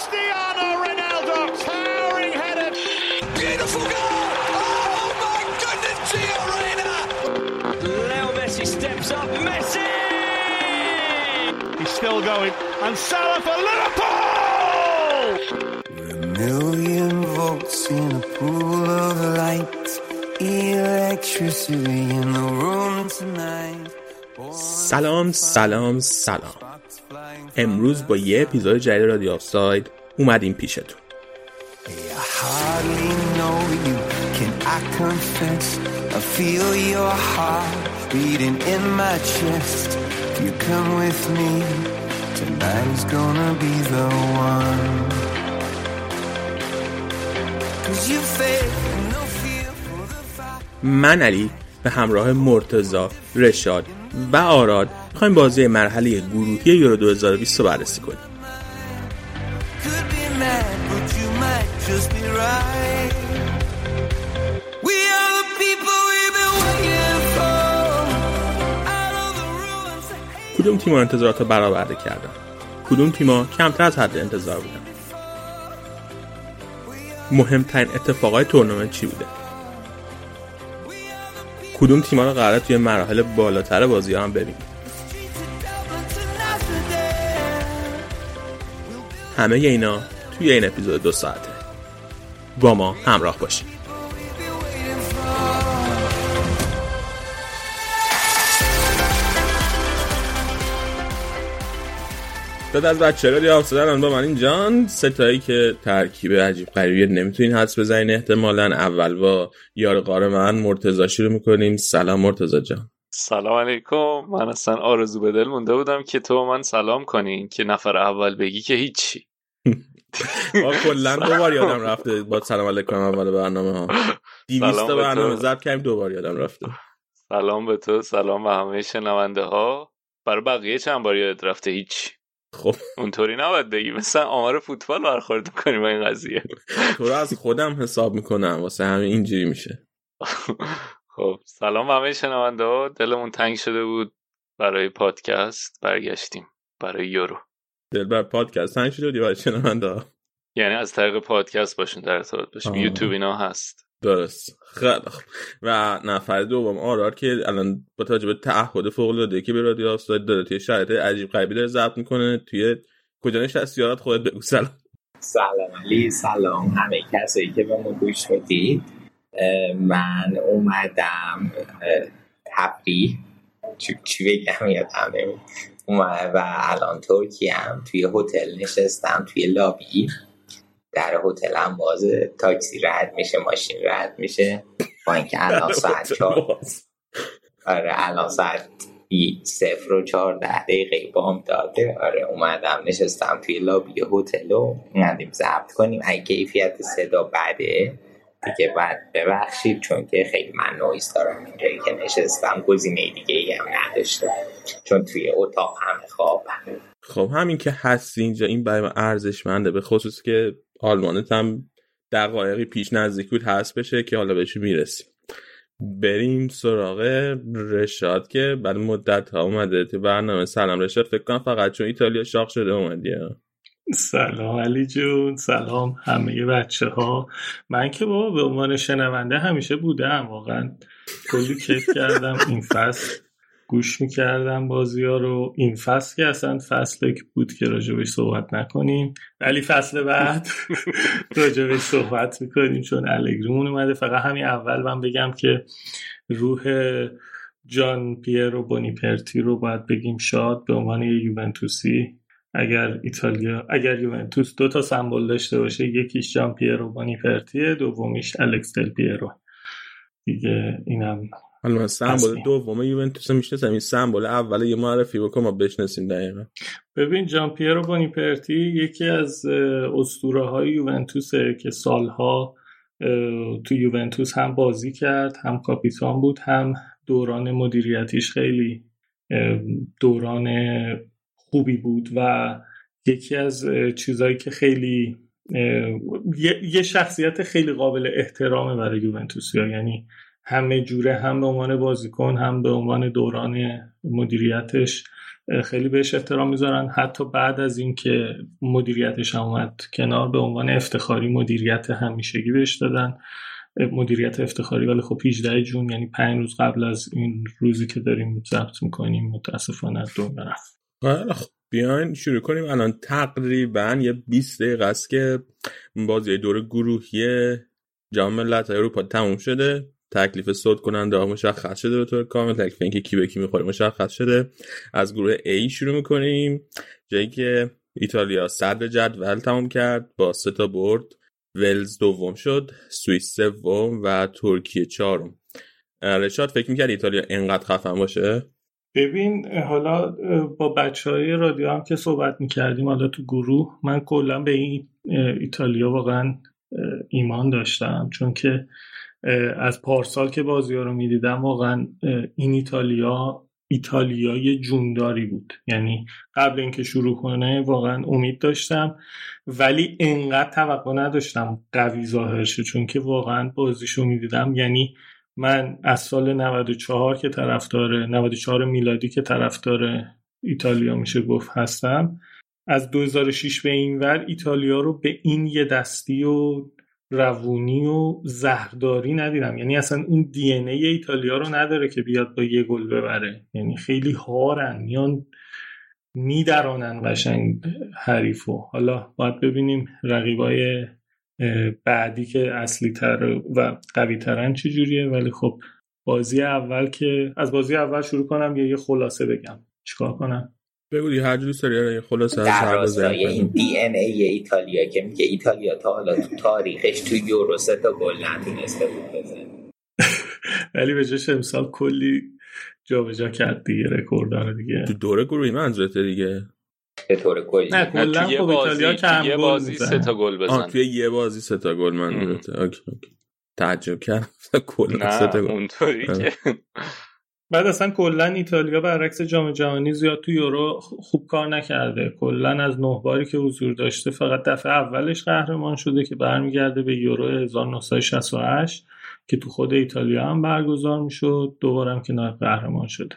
Cristiano Ronaldo, towering header. Beautiful goal! Oh my goodness, Gio Reyna! Leo Messi steps up. Messi! He's still going. And Salah for Liverpool! A million volts in a pool of light. Electricity in the room tonight. سلام سلام سلام امروز با یه اپیزود جدید رادیو آفساید اومدیم پیشتون. من علی به همراه مرتزا، رشاد و آراد می‌خوایم بازی مرحله گروهی یورو 2020 رو بررسی کنیم. کدوم تیم‌ها انتظارات رو برآورده کردن؟ کدوم تیم‌ها کمتر از حد انتظار بودن؟ مهمترین اتفاقای تورنمنت چی بوده؟ کدوم تیم‌ها رو قراره توی مراحل بالاتر بازی هم ببینیم؟ همه اینا توی این اپیزود دو ساعته. با ما همراه باشید. داد از بچه رو دیگه با من اینجان ستایی که ترکیب عجیب غریبی نمی‌تونین حدس بزنین. احتمالا اول با یار قار من مرتزا شروع می‌کنیم. سلام مرتزا جان. سلام علیکم. من اصلا آرزو به دل مونده بودم که تو من سلام کنی. که نفر اول بگی که هیچی. ما کلا دو بار یادم رفته با سلام علیکم اول برنامه ها. 200 سلام به برنامه. ضبط کردیم دو بار یادم رفته. سلام به تو سلام به همه شنونده ها برای بقیه چند بار یادت رفته؟ هیچ. خب. اونطوری نباید بگی. مثلا آمار فوتبال برخورد کنی با این قضیه. تو رو از خودم حساب می‌کنم. واسه همین اینجوری میشه. خب سلام به همه شنونده ها دلمون تنگ شده بود برای پادکست برگشتیم. برای یورو. دل بر پادکست. تنگ شده دیوار شنونده. یعنی از طریق پادکست باشون در ارتباط باشیم. یوتیوب اینا هست. درست. خیلی و نفر دوم. آرار که الان با توجه به تعهد فوق العاده که به رادیو آفساید داره توی شرایط عجیب غریبی داره ضبط می‌کنه. توی کجا نشستی؟ یارات خودت بگو. سلام. سلام علی. سلام همه کسایی که به ما گوش می‌دید من اومدم تفریح. چی, بگم؟ یادم نمید و الان ترکیه هم توی هتل نشستم توی لابی. در هتل هم باز تاکسی رد میشه ماشین رد میشه. با اینکه الان ساعت چهار آره الان ساعت صفر و چهارده دقیقه بام داده. آره اومدم نشستم توی لابی هتل و اومدیم ضبط کنیم. اگه کیفیت صدا بده دیگه بعد ببخشید چون که خیلی من نویز دارم اینجایی که نشستم گزینه دیگه ای هم نداشته چون توی اتاق همه خواب خب همین که هستی اینجا این برای من ارزشمنده به خصوص که آلمانت هم دقایقی پیش نزدیک بود هست بشه که حالا بهش می‌رسیم. بریم سراغ رشاد که بعد مدت ها اومده تو برنامه. سلام رشاد فکر کنم فقط چون ایتالیا شاق شده اومدی. سلام علی جون سلام همه بچه ها من که بابا به عنوان شنونده همیشه بودم واقعا کلی کیف کردم این فصل گوش می‌کردم بازی ها رو. این فصل که اصلا فصل بود که راجبش صحبت نکنیم. ولی فصل بعد راجبش صحبت می‌کنیم چون الگریمون اومده. فقط همین اول من بگم که روح جان پیرو بونیپرتی رو باید بگیم شاد به عنوان یوونتوسی. اگر ایتالیا اگر یوونتوس دو تا سمبل داشته باشه یکیش جان پیرو بونیپرتیه دومیش الکس دل پیرو. دیگه اینم حالا من سمبل. دوم یوونتوس می‌شناسم. این سمبل اول یه معرفی بکن ما بشناسیم دقیقا. ببین جان پیرو بونیپرتی یکی از اسطوره های یوونتوسه که سالها تو یوونتوس هم بازی کرد هم کاپیتان بود هم دوران مدیریتیش خیلی دوران خوبی بود و یکی از اه، چیزایی که خیلی یه یه شخصیت خیلی قابل احترامه برای یوونتوسیا. یعنی همه جوره هم به عنوان بازیکن هم به عنوان دوران مدیریتش خیلی بهش احترام می‌ذارن. حتی بعد از اینکه مدیریتش هم اومد کنار به عنوان افتخاری مدیریت همیشگی بهش دادن. مدیریت افتخاری ولی خب 18 جون یعنی پنج روز قبل از این روزی که داریم ضبط می‌کنیم متاسفانه از دنیا رفت خب بیاین شروع کنیم. الان تقریبا یه 20 دقیقه است که بازی دور گروهی جام ملت اروپا تموم شده. تکلیف صد کننده ها مشخص شده به طور کامل تکلیف اینکه کی به کی می‌خوره مشخص شده. از گروه A شروع می‌کنیم جایی که ایتالیا صدر جدول تمام کرد با سه تا برد. ولز دوم شد سوئیس سوم و ترکیه چهارم. رشاد فکر می‌کرد ایتالیا انقدر خفن باشه؟ ببین حالا با بچه های رادیو هم که صحبت می‌کردیم حالا تو گروه من کلا به این ایتالیا واقعا ایمان داشتم. چون که از پارسال که بازی ها رو می‌دیدم واقعا این ایتالیا ایتالیای جونداری بود. یعنی قبل اینکه شروع کنه واقعا امید داشتم ولی انقدر توقع نداشتم قوی ظاهر شه چون که واقعا بازیشو می‌دیدم. یعنی من از سال 94 که طرفدار 94 میلادی که طرفدار ایتالیا میشه گفت هستم از 2006 به این ور ایتالیا رو به این یه دستی و روونی و زهرداری ندیدم. یعنی اصلا اون دی ای ایتالیا رو نداره که بیاد با یه گل ببره. یعنی خیلی هارن میان میدرانن قشنگ حریفو. حالا باید ببینیم رقیبای بعدی که اصلی تر و قوی ترن چجوریه. ولی خب بازی اول که از بازی اول شروع کنم یا یه خلاصه بگم. چیکار کنم؟ بگو هر جوری سری خلاصه در راستای این دی ان ای ایتالیا که میگه ایتالیا تا حالا تو تاریخش تو یورو سه تا گل نتونسته بود بزنه. ولی به جاش امسال کلی جابجا کرد دیگه رکورددار دیگه. تو دوره گروهی منظورته دیگه؟ به طور کلی. نه کلا خب ایتالیا کم یه بازی سه تا گل بزن. توی یه بازی سه تا گل منظورته. اوکی اوکی. تعجب کردم. کلا سه تا گل. اونطوری که. بعد اصلا کلا ایتالیا برعکس جام جهانی زیاد تو یورو خوب کار نکرده. کلا از نه باری که حضور داشته فقط دفعه اولش قهرمان شده که برمیگرده به یورو 1968 که تو خود ایتالیا هم برگزار می‌شد دوبارم که نایب قهرمان شده.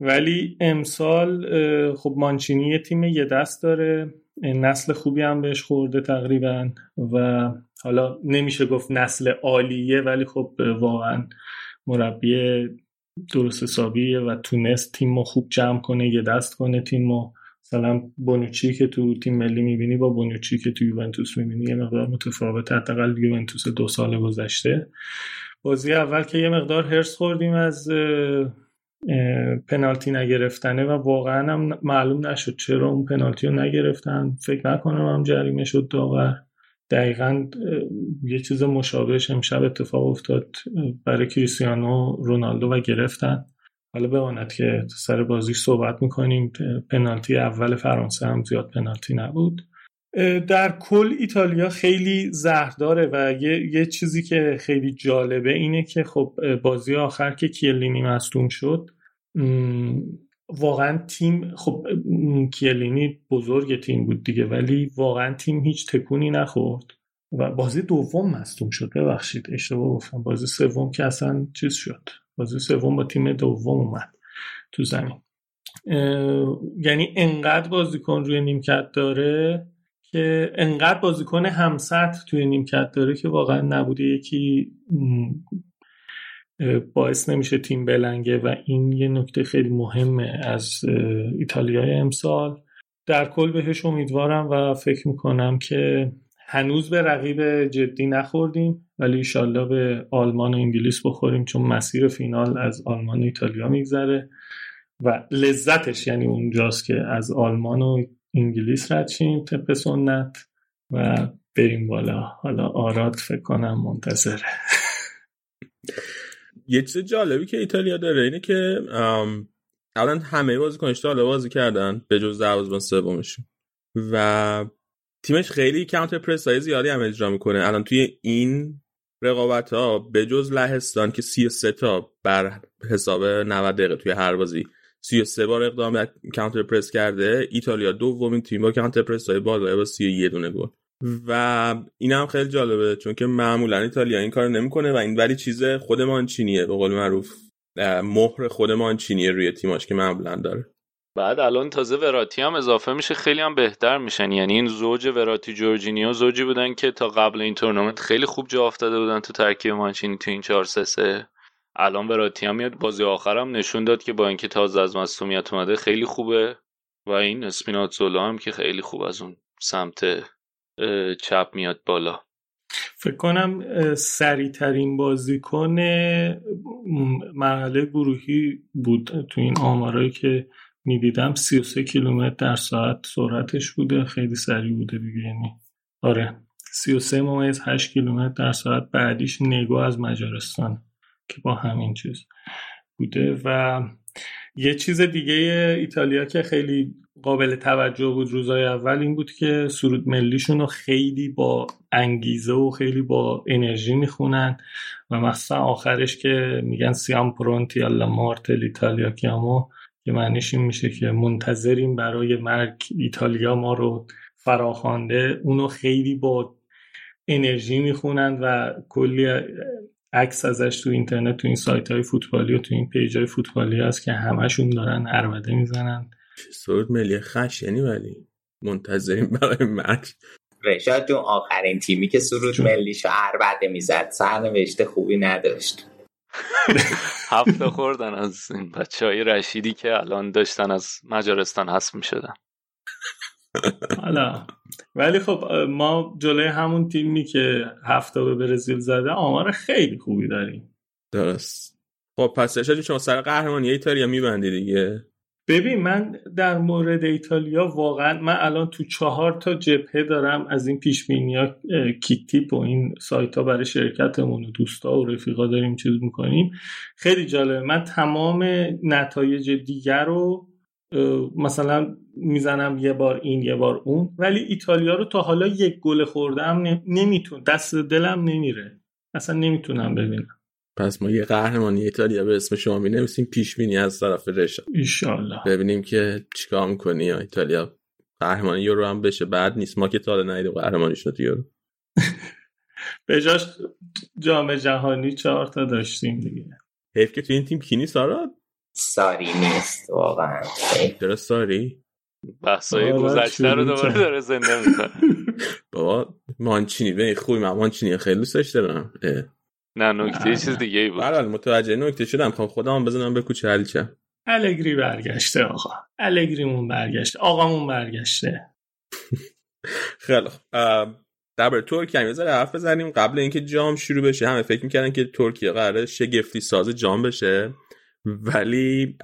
ولی امسال خب مانچینی تیم یه دست داره. نسل خوبی هم بهش خورده تقریبا و حالا نمیشه گفت نسل عالیه ولی خب واقعا مربی درست حسابیه و تونست تیم رو خوب جمع کنه یه دست کنه تیم رو مثلا بونوچی که تو تیم ملی می‌بینی با بونوچی که تو یوونتوس می‌بینی یه مقدار متفاوت حداقل یوونتوس دو سال گذشته. بازی اول که یه مقدار هرس خوردیم از پنالتی نگرفتنه و واقعا هم معلوم نشد چرا اون پنالتی رو نگرفتن. فکر نکنم هم جریمه شد داور. دقیقا یه چیز مشابهش امشب اتفاق افتاد برای کریستیانو رونالدو و گرفتن. حالا بماند که سر بازی صحبت می‌کنیم پنالتی اول فرانسه هم زیاد پنالتی نبود. در کل ایتالیا خیلی زهرداره و یه،, یه چیزی که خیلی جالبه اینه که خب بازی آخر که کیلینی مصدوم شد واقعا تیم خب کیلینی بزرگ تیم بود دیگه ولی واقعا تیم هیچ تکونی نخورد و بازی دوم مصدوم شد ببخشید. اشتباه گفتم. بازی سوم که اصلا چیز شد. بازی سوم با تیم دوم اومد تو زمین. یعنی انقدر بازیکن روی نیمکت داره که انقدر بازیکن همسط توی نیمکت داره که واقعا نبوده یکی باعث نمیشه تیم بلنگه و این یه نکته خیلی مهمه از ایتالیای امسال. در کل بهش امیدوارم و فکر می‌کنم که هنوز به رقیب جدی نخوردیم ولی ایشالله به آلمان و انگلیس بخوریم چون مسیر فینال از آلمان و ایتالیا میگذره و لذتش یعنی اونجاست که از آلمان و انگلیس رد شیم طبق سنت و بریم بالا. حالا آراد فکر کنم منتظره. یه چیز جالبی که ایتالیا داره اینه که الان همه بازیکنش تا حالا بازی کردن به جز دروازه‌بان سومشون. و تیمش خیلی کانتر پرس های زیادی هم اجرا می‌کنه. الان توی این رقابت ها به جز لهستان که 33 تا بر حساب 90 دقیقه توی هر بازی 33 بار اقدام کانتر پرس کرده ایتالیا دومین تیم با کانتر پرس های بالای با 31 دونه گل. و این هم خیلی جالبه چون که معمولا ایتالیا این کار نمی‌کنه و این ولی چیز خود مانچینیه به قول معروف مهر خود مانچینیه روی تیماش که معمولا داره. بعد الان تازه وراتی هم اضافه میشه خیلی هم بهتر میشن. یعنی این زوج وراتی جورجینیو زوجی بودن که تا قبل این تورنمنت خیلی خوب جا افتاده بودن تو ترکیب مانچینی تو این 4 3 3 الان وراتی هم میاد بازی آخرم نشون داد که با اینکه تازه از مصونیت اومده خیلی خوبه و این اسپیناتزولا هم که خیلی خوب از اون سمت چپ میاد بالا. فکر کنم سریعترین بازیکن مرحله گروهی بود تو این آمارایی که می‌دیدم. 33 کیلومتر در ساعت سرعتش بوده. خیلی سریع بوده دیگه یعنی آره. 33 ممیز 8 کیلومتر در ساعت. بعدیش نگو از مجارستان که با همین چیز بوده. و یه چیز دیگه ایتالیا که خیلی قابل توجه بود روزای اول این بود که سرود ملیشون رو خیلی با انگیزه و خیلی با انرژی می‌خونن و مثلا آخرش که میگن سیام پرونتی alla مارت ایتالیا کیامو که معنیش این میشه که منتظریم برای مرگ ایتالیا ما رو فراخوانده اونو خیلی با انرژی می‌خونن و کلی عکس ازش تو اینترنت تو این سایت های فوتبالی و تو این پیج های فوتبالی هست که همشون دارن عربده می‌زنن. سرود ملی خشنی ولی منتظریم برای مرگ شاید تو آخرین تیمی که سرود ملیشو عربده می‌زد سرنوشته خوبی نداشت. هفته خوردن از این بچه های رشیدی که الان داشتن از مجارستان حذف می‌شدن. حالا. ولی خب ما جلوی همون تیمی که هفته به برزیل زده آمار خیلی خوبی داریم. درست. خب پس شما سر قهرمانی ایتالیا میبندی دیگه؟ ببین من در مورد ایتالیا واقعا من الان تو چهار تا جبهه دارم از این پیش ها کیک تیپ و این سایت ها برای شرکتمون و دوستا و رفیقا داریم چیز می‌کنیم. خیلی جالبه. من تمام نتایج دیگر رو مثلا می‌زنم یه بار این یه بار اون ولی ایتالیا رو تا حالا یک گل خوردم نمیتون دست دلم نمیره. اصلا نمی‌تونم ببینم. پس ما یه قهرمانی ایتالیا به اسم شما می نویسیم پیش بینی از طرف رشا. ایشالله. ببینیم که چیکار می‌کنی ایتالیا قهرمانی یورو هم بشه بعد نیست. ما که تا ندیدیم قهرمانی شد یورو. به جاش جام جهانی چهار تا داشتیم دیگه. حیف که تو این تیم کی نیست ساری نیست واقعا. چرا ساری؟ بحثای گذشته رو دوباره داره زنده می‌کنه. بابا مانچینی به خوبی من مانچینی خیلی دوست دارم نه نکته چیز دیگه ای بود. بله متوجه نکته شدم. خب خودم بزنم به کوچه حلیچم الگری برگشته آقا. الگریمون برگشته. آقامون برگشته. خیلی درباره ترکیه هم یه حرف بزنیم. قبل اینکه جام شروع بشه همه فکر می‌کردن که ترکیه قراره شگفتی ساز جام بشه. ولی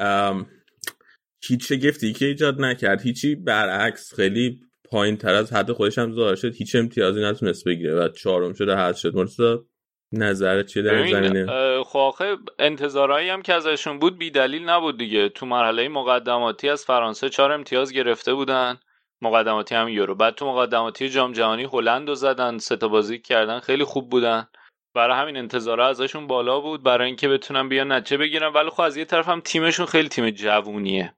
هیچ شگفتی که ایجاد نکرد. هیچی برعکس خیلی پایین تر از حد خودش هم ظاهر شد. هیچ امتیازی نتونست بگیره و چهارم شده حد شد. مرسا نظرت چیه در زمینه؟ خب آخه انتظارهایی هم که ازشون بود بی دلیل نبود دیگه. تو مرحله مقدماتی از فرانسه چهار امتیاز گرفته بودن. مقدماتی هم یورو. بعد تو مقدماتی جام جهانی هلند رو زدن سه تا بازی کردن خیلی خوب بودن. برای همین انتظارها ازشون بالا بود برای اینکه بتونن بیان نتیجه بگیرن. ولی خب از یه طرف هم تیمشون خیلی تیم جوونیه.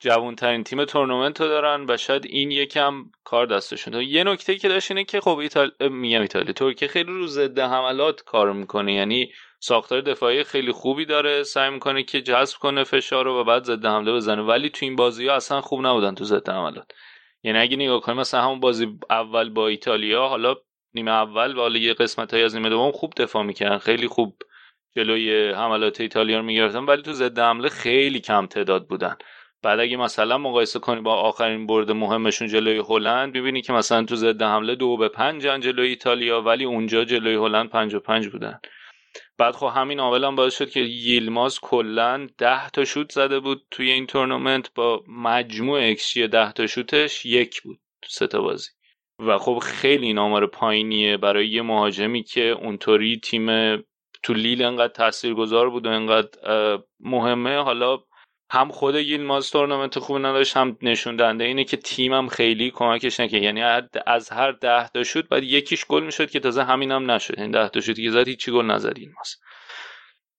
جوونترین تیم تورنمنت رو دارن و شاید این یکم کار دستشون. یه نکته که داشت اینه که خب ایتال... میگم ایتالیا ترکیه خیلی رو ضد حملات کار می‌کنه. یعنی ساختار دفاعی خیلی خوبی داره سعی می‌کنه که جذب کنه فشار رو و بعد ضد حمله بزنه. ولی تو این بازی ها اصلا خوب نبودن تو ضد حملات. یعنی اگه نگاه کنیم مثلا همون بازی اول با ایتالیا حالا نیمه اول و حالا یه قسمت های از نیمه دوم خوب دفاع می‌کردن. خیلی خوب جلوی حملات ایتالیا رو می‌گرفتن. ولی تو ضد حمله خیلی کم تعداد بودن. بعد اگه مثلا مقایسه کنی با آخرین برد مهمشون جلوی هلند می‌بینی که مثلا تو ضد حمله دو به پنج جلوی ایتالیا ولی اونجا جلوی هلند پنج و پنج بودن. بعد خب همین عامل هم باعث شد که ییلماز کلا ده تا شوت زده بود توی این تورنمنت با مجموع اکسچی ده تا شوتش یک بود تو سه تا بازی. و خب خیلی این آمار پایینیه برای یه مهاجمی که اونطوری تیم تو لیل انقدر تاثیرگذار بود و انقدر مهمه. حالا هم خود ییلماز تورنمنت خوب نداشت هم نشون دهنده اینه که تیمم خیلی کمکش نکرد. یعنی از هر ده تا شد بعد یکیش گل می‌شد که تازه همینم هم نشد. این یعنی ده تا شد که زد هیچی گل نزد ییلماز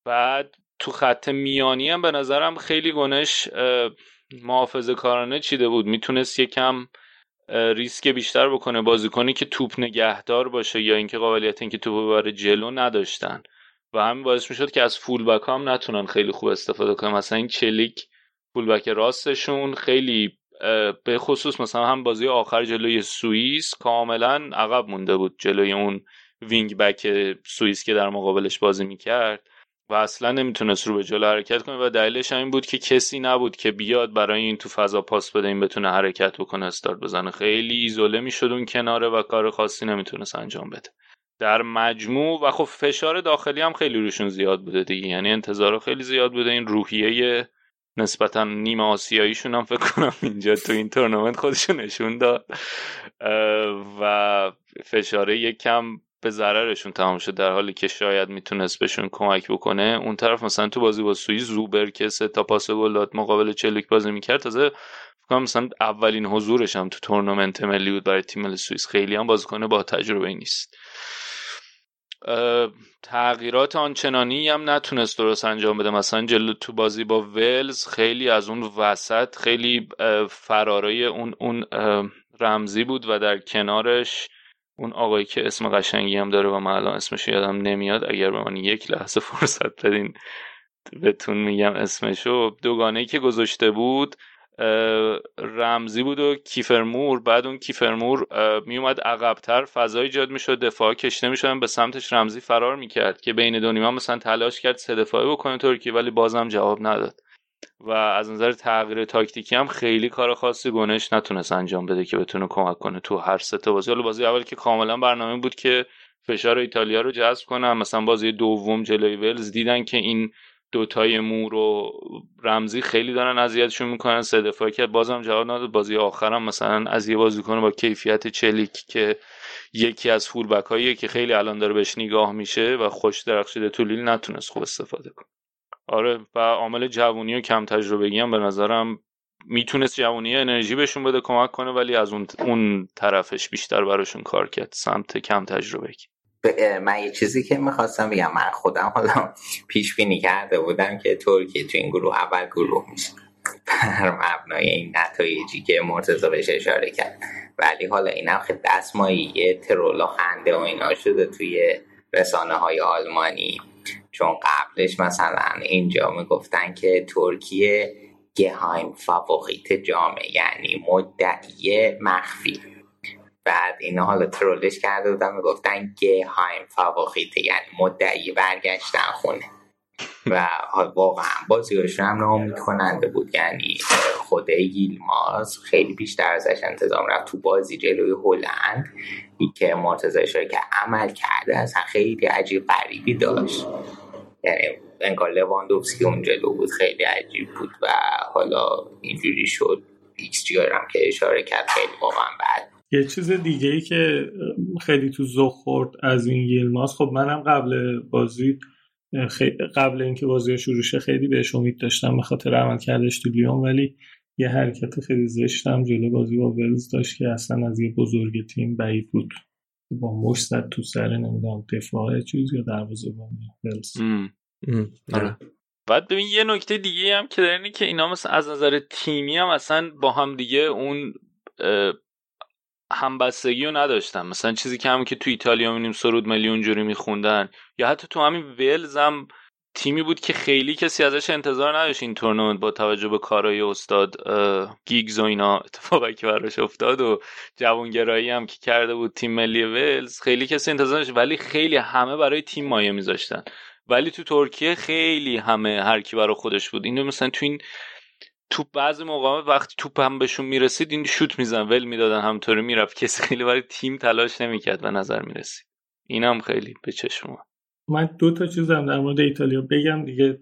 بعد تو خط میانی هم به نظرم خیلی گنش محافظه کارانه چیده بود. می‌تونست یکم ریسک بیشتر بکنه بازیکنی که توپ نگهدار باشه یا اینکه قابلیت اینکه توپ ببره جلو نداشتن. و همین باعث می‌شد که از فول بک هم نتونن خیلی خوب استفاده کنن. مثلا این چلیک فولبک راستشون خیلی به خصوص مثلا هم بازی آخر جلوی سوئیس کاملا عقب مونده بود جلوی اون وینگ بک سوئیس که در مقابلش بازی می‌کرد و اصلا نمی‌تونست رو به جلو حرکت کنه و دلیلش این بود که کسی نبود که بیاد برای این تو فضا پاس بده این بتونه حرکت بکنه استارت بزنه. خیلی ایزوله می‌شد اون کناره و کار خاصی نمی‌تونست انجام بده. در مجموع و خب فشار داخلی هم خیلی روشون زیاد بوده دیگه. یعنی انتظار خیلی زیاد بوده. این روحیه نسبتا نیمه آسیاییشون هم فکر کنم اینجا تو این تورنمنت خودشون نشون داد. و فشاره یک کم به ضررشون تمام شد در حالی که شاید می‌تونست بهشون کمک بکنه. اون طرف مثلا تو بازی با سوئیس زوبر که سه تا پاس گل داد مقابل چلیک بازی می‌کرد تازه فکر مثلا اولین حضورش هم تو تورنمنت ملی بود برای تیم ملی سوئیس. خیلی هم بازیکن با تجربه نیست. تغییرات آنچنانی هم نتونست درست انجام بده. مثلا جلو تو بازی با ولز خیلی از اون وسط خیلی فرارای اون اون رمزی بود و در کنارش اون آقایی که اسم قشنگی هم داره و من الان اسمش یادم نمیاد اگر به من یک لحظه فرصت بدین بهتون میگم اسمشو. دوگانه که گذاشته بود رمزی بود و کیفرمور بعد اون کیفرمور میومد عقبتر فضا ایجاد می‌شد دفاع کشته می‌شدن به سمتش رمزی فرار می‌کرد که بین دو نیمه مثلا تلاش کرد سه دفاعی بکنه ترکیه ولی بازم جواب نداد. و از نظر تغییر تاکتیکی هم خیلی کار خاصی گونش نتونست انجام بده که بتونه کمک کنه تو هر سه تا بازی. حالا بازی اول که کاملا برنامه بود که فشار ایتالیا رو جذب کنن. مثلا بازی دوم جلوی ولز دیدن که این دوتای مور و رمزی خیلی دارن اذیتشون می‌کنن سه دفاعی که بازم جواب نداد. بازی آخرم مثلا از یه بازیکن با کیفیت چلیک که یکی از فول بک که خیلی الان داره بهش نگاه میشه و خوش درخشیده تو لیل نتونست خوب استفاده کنه. آره و عامل جوونی و کم تجربگی هم به نظرم می‌تونست جوونی انرژی بهشون بده کمک کنه ولی از اون اون طرفش بیشتر براشون کار کرد. سمت کم تجربگی من یه چیزی که می‌خواستم بگم من خودم حالا پیش بینی کرده بودم که ترکیه تو این گروه اول گروه میشه. بر مبنای این نتایجی که مرتضا بهش اشاره کرد. ولی حالا این هم خیلی دستمایی ترولا خنده و اینا شده توی رسانه های آلمانی. چون قبلش مثلا اینجا می‌گفتن که ترکیه Geheimfavorit جامه یعنی مدعی مخفی. بعد اینا حالا troll ش کرده بودن می‌گفتن Geh heim Favorit یعنی مدعی برگشتن خونه. و واقعا بازیاشون هم ناامید کننده بود. یعنی خود ییلماز خیلی بیشتر ازش انتظار می‌رفت تو بازی جلوی هلند که مرتضی که عمل کرده اصلا خیلی عجیب غریبی داشت. یعنی انگار لواندوفسکی اون جلو بود خیلی عجیب بود و حالا اینجوری شد. ایکس هم که اشاره کرد خیلی واقعا بعد یه چیز دیگه ای که خیلی تو ذوق خورد از این یلماس خب منم قبل بازی قبل اینکه بازی شروع شه خیلی بهش امید داشتم به خاطر عمل کردش تو لیون ولی یه حرکت خیلی زشتم جلو بازی با ولز داشت که اصلا از یه بزرگ تیم بعید بود. با مش زد تو سر نمی‌دونم دفاع چیز یا دروازه ولز آره. بعد ببین یه نکته دیگه هم که داره که اینا مثلا از نظر تیمی هم اصلا با هم دیگه اون همبستگی رو نداشتن مثلا چیزی که هم که تو ایتالیا می‌بینیم سرود ملی اونجوری میخوندن یا حتی تو همین ولز هم تیمی بود که خیلی کسی ازش انتظار نداشت این تورنمنت با توجه به کارهای استاد گیگز و اینا اتفاقی که براش افتاد و جوانگرایی هم که کرده بود تیم ملی ولز خیلی کسی انتظار نداشت. ولی خیلی همه برای تیم مایه میذاشتن. ولی تو ترکیه خیلی همه هر کی برای خودش بود. اینو مثلا تو این توپ بعضی موقع وقتی توپ هم بهشون می‌رسید این شوت میزن ول می‌دادن همطوری می‌رفت. کسی خیلی برای تیم تلاش نمی‌کرد به نظر می‌رسید. اینم خیلی به چشم من دو تا چیزم در مورد ایتالیا بگم دیگه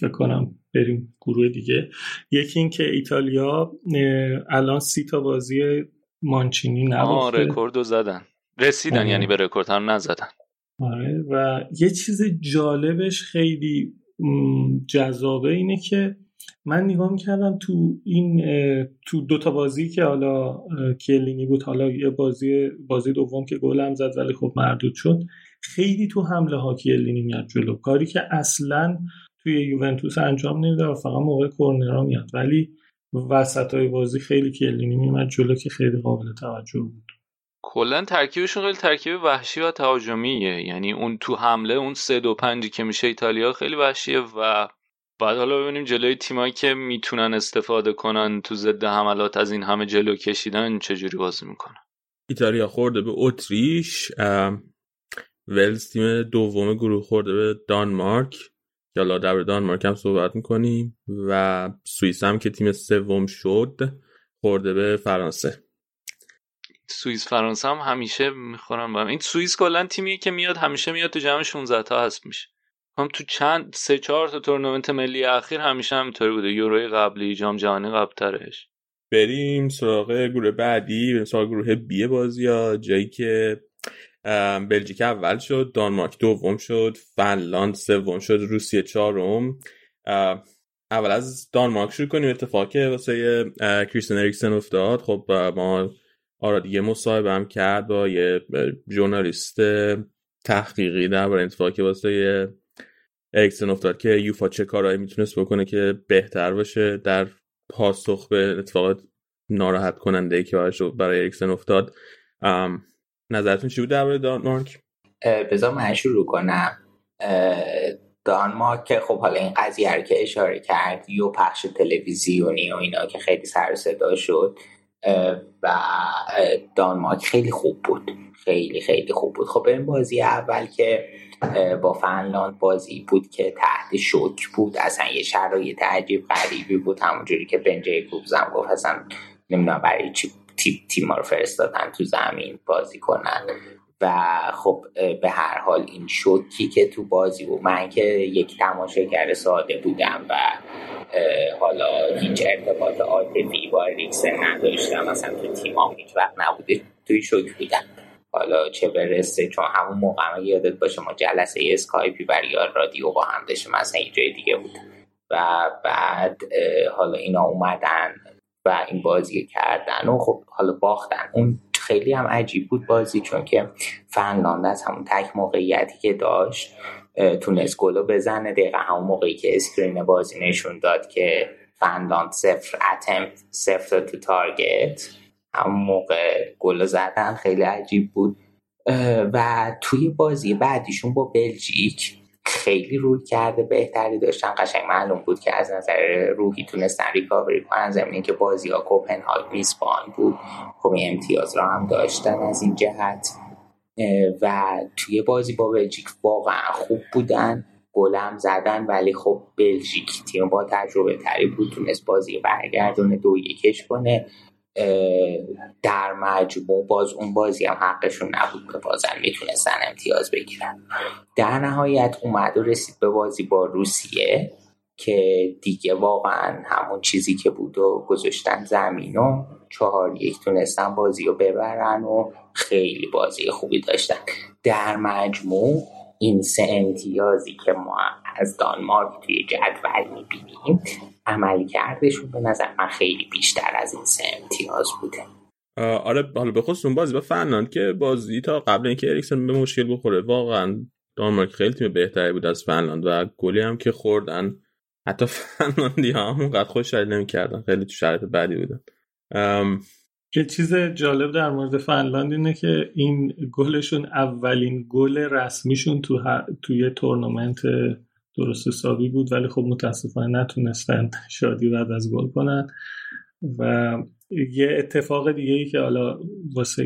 فکر کنم بریم گروه دیگه. یکی این که ایتالیا الان سی تا بازی مانچینی نباخته رکورد زدن. رسیدن یعنی به رکورد هم نزدن. آره و یه چیز جالبش خیلی جذابه اینه که من نگاه می‌کردم تو این تو دوتا بازی که حالا کیلینی بود حالا یه بازی بازی دوم که گل هم زد ولی خب مردود شد. خیلی تو حمله ها کیلینی میاد جلو. کاری که اصلا توی یوونتوس انجام نمیده و فقط موقع کورنرا میاد. ولی وسط های بازی خیلی کلینی میمد جلو که خیلی قابل توجه بود. کلا ترکیبشون خیلی ترکیب وحشی و تهاجمیه. یعنی اون تو حمله اون سه دو پنجی که میشه ایتالیا خیلی وحشیه و بعد حالا ببینیم جلوی تیمایی که می‌تونن استفاده کنن تو ضد حملات از این همه جلو کشیدن چجوری بازی می‌کنن؟ ایتالیا خورده به اتریش ولز تیم دوم گروه خورده به دانمارک. حالا در دانمارک هم صحبت می‌کنیم و سوئیس هم که تیم سوم شد خورده به فرانسه. سوئیس فرانسه هم همیشه می‌خورن با هم. این سوئیس کلا تیمیه که میاد همیشه میاد تو جمع 16 تا هست میشه. هم تو چند سه چهار تا تورنمنت ملی اخیر همیشه همینطوری بوده. یوروی قبلی جام جهانی قبلترش بریم سراغ گروه بعدی. بریم سراغ گروه بی بازی ها جایی که بلژیک اول شد دانمارک دوم شد فنلاند سوم شد روسیه چهارم. اول از دانمارک شروع کنیم. اتفاقی واسه کریستین اریکسن افتاد. خب ما آره دیگه مصاحبه هم کرد با یه ژورنالیست تحقیقی درباره اتفاقی واسه اریکسن افتاد که یوفا چه کارهایی می‌تونست بکنه که بهتر باشه در پاسخ به اتفاقات ناراحت کننده ای که برای اریکسن افتاد. نظرتون چی بود درباره دانمارک بذار من شروع کنم. دانمارک که خب حالا این قضیه رو که اشاره کرد یو پخش تلویزیونی و اینا که خیلی سر صدا شد. و دانمارک خیلی خوب بود. خیلی خیلی خوب بود. خب این بازی اول که با فنلاند بازی بود که تحت شوک بود. اصلا یه شرایط عجیب غریبی بود. همونجوری که بنجای کوبزم گفت اصلا نمی‌دونم برای چی تیم رو فرستادن تو زمین بازی کنن. و خب به هر حال این شوکی که تو بازی بود. من که یک تماشاگر ساده بودم و حالا هیچ ارتباط عاطفی با ریکسن نداشتم. مثلا تو تیمام هیچ وقت نبوده. توی شوک بودم. حالا چه برسه چون همون موقع هم یادت باشه ما جلسه اسکایپی برای رادیو با هم داشتیم مثلا یه جای دیگه بود. و بعد حالا اینا اومدن و این بازی کردن و خب حالا باختن. اون خیلی هم عجیب بود بازی چون که فنلاند از همون تک موقعیتی که داشت تونست گلو بزنه. دقیقا همون موقعی که screen بازی نشون داد که فنلاند صفر attempt صفر تو target. همون موقع گل زدن خیلی عجیب بود. و توی بازی بعدیشون با بلژیک خیلی روی کرده بهتری داشتن. قشنگ معلوم بود که از نظر روحی تونستن ریکاوری کنن. زمینی که بازی ها کوپنهاگ میسپان بود. خب امتیاز را هم داشتن از این جهت. و توی بازی با بلژیک واقعا خوب بودن. گلم زدن ولی خب بلژیک تیم با تجربه تری بود. تونست بازی برگردونه دو یکش کنه. در مجموع باز اون بازی هم حقشون نبود که بازم می‌تونستن امتیاز بگیرن. در نهایت اومد و رسید به بازی با روسیه که دیگه واقعا همون چیزی که بود و گذاشتن زمین و چهار یک تونستن بازی رو ببرن و خیلی بازی خوبی داشتن. در مجموع این سه امتیازی که ما از دانمارک توی جدول می‌بینیم عملی کردشون به نظر من خیلی بیشتر از این سه امتیاز بوده. آره حالا به خصوص اون بازی با فنلاند که بازی تا قبل اینکه اریکسن به مشکل بخوره واقعا دانمارک خیلی تیم بهتری بود از فنلاند و گلی هم که خوردن حتی فنلاندی ها هم اونقدر خوش نمی‌کردن. خیلی تو شرایط بدی بودن. یه چیز جالب در مورد فنلاند اینه که این گلشون اولین گل رسمیشون تو توی تورنمنت درست حسابی بود ولی خب متاسفانه نتونستن شادی بعد از گل کنن. و یه اتفاق دیگه ای که حالا واسه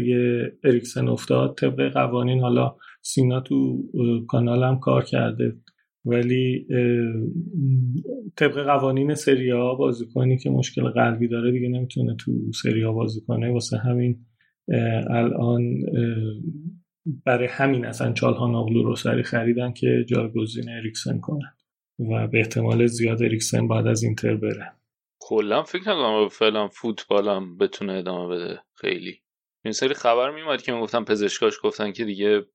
اریکسن افتاد طبق قوانین حالا سینا تو کانالم کار کرده ولی طبق قوانین سریا بازیکنی که مشکل قلبی داره دیگه نمی‌تونه تو سریا بازی کنه. واسه همین الان برای همین اصلا چالهان آغلو رو سری خریدن که جایگزین اریکسن کنن و به احتمال زیاد اریکسن بعد از اینتر بره. کلا فکر نکنم فعلا فوتبالم بتونه ادامه بده خیلی. این سری خبر میومد که می‌گفتن پزشکاش گفتن که دیگه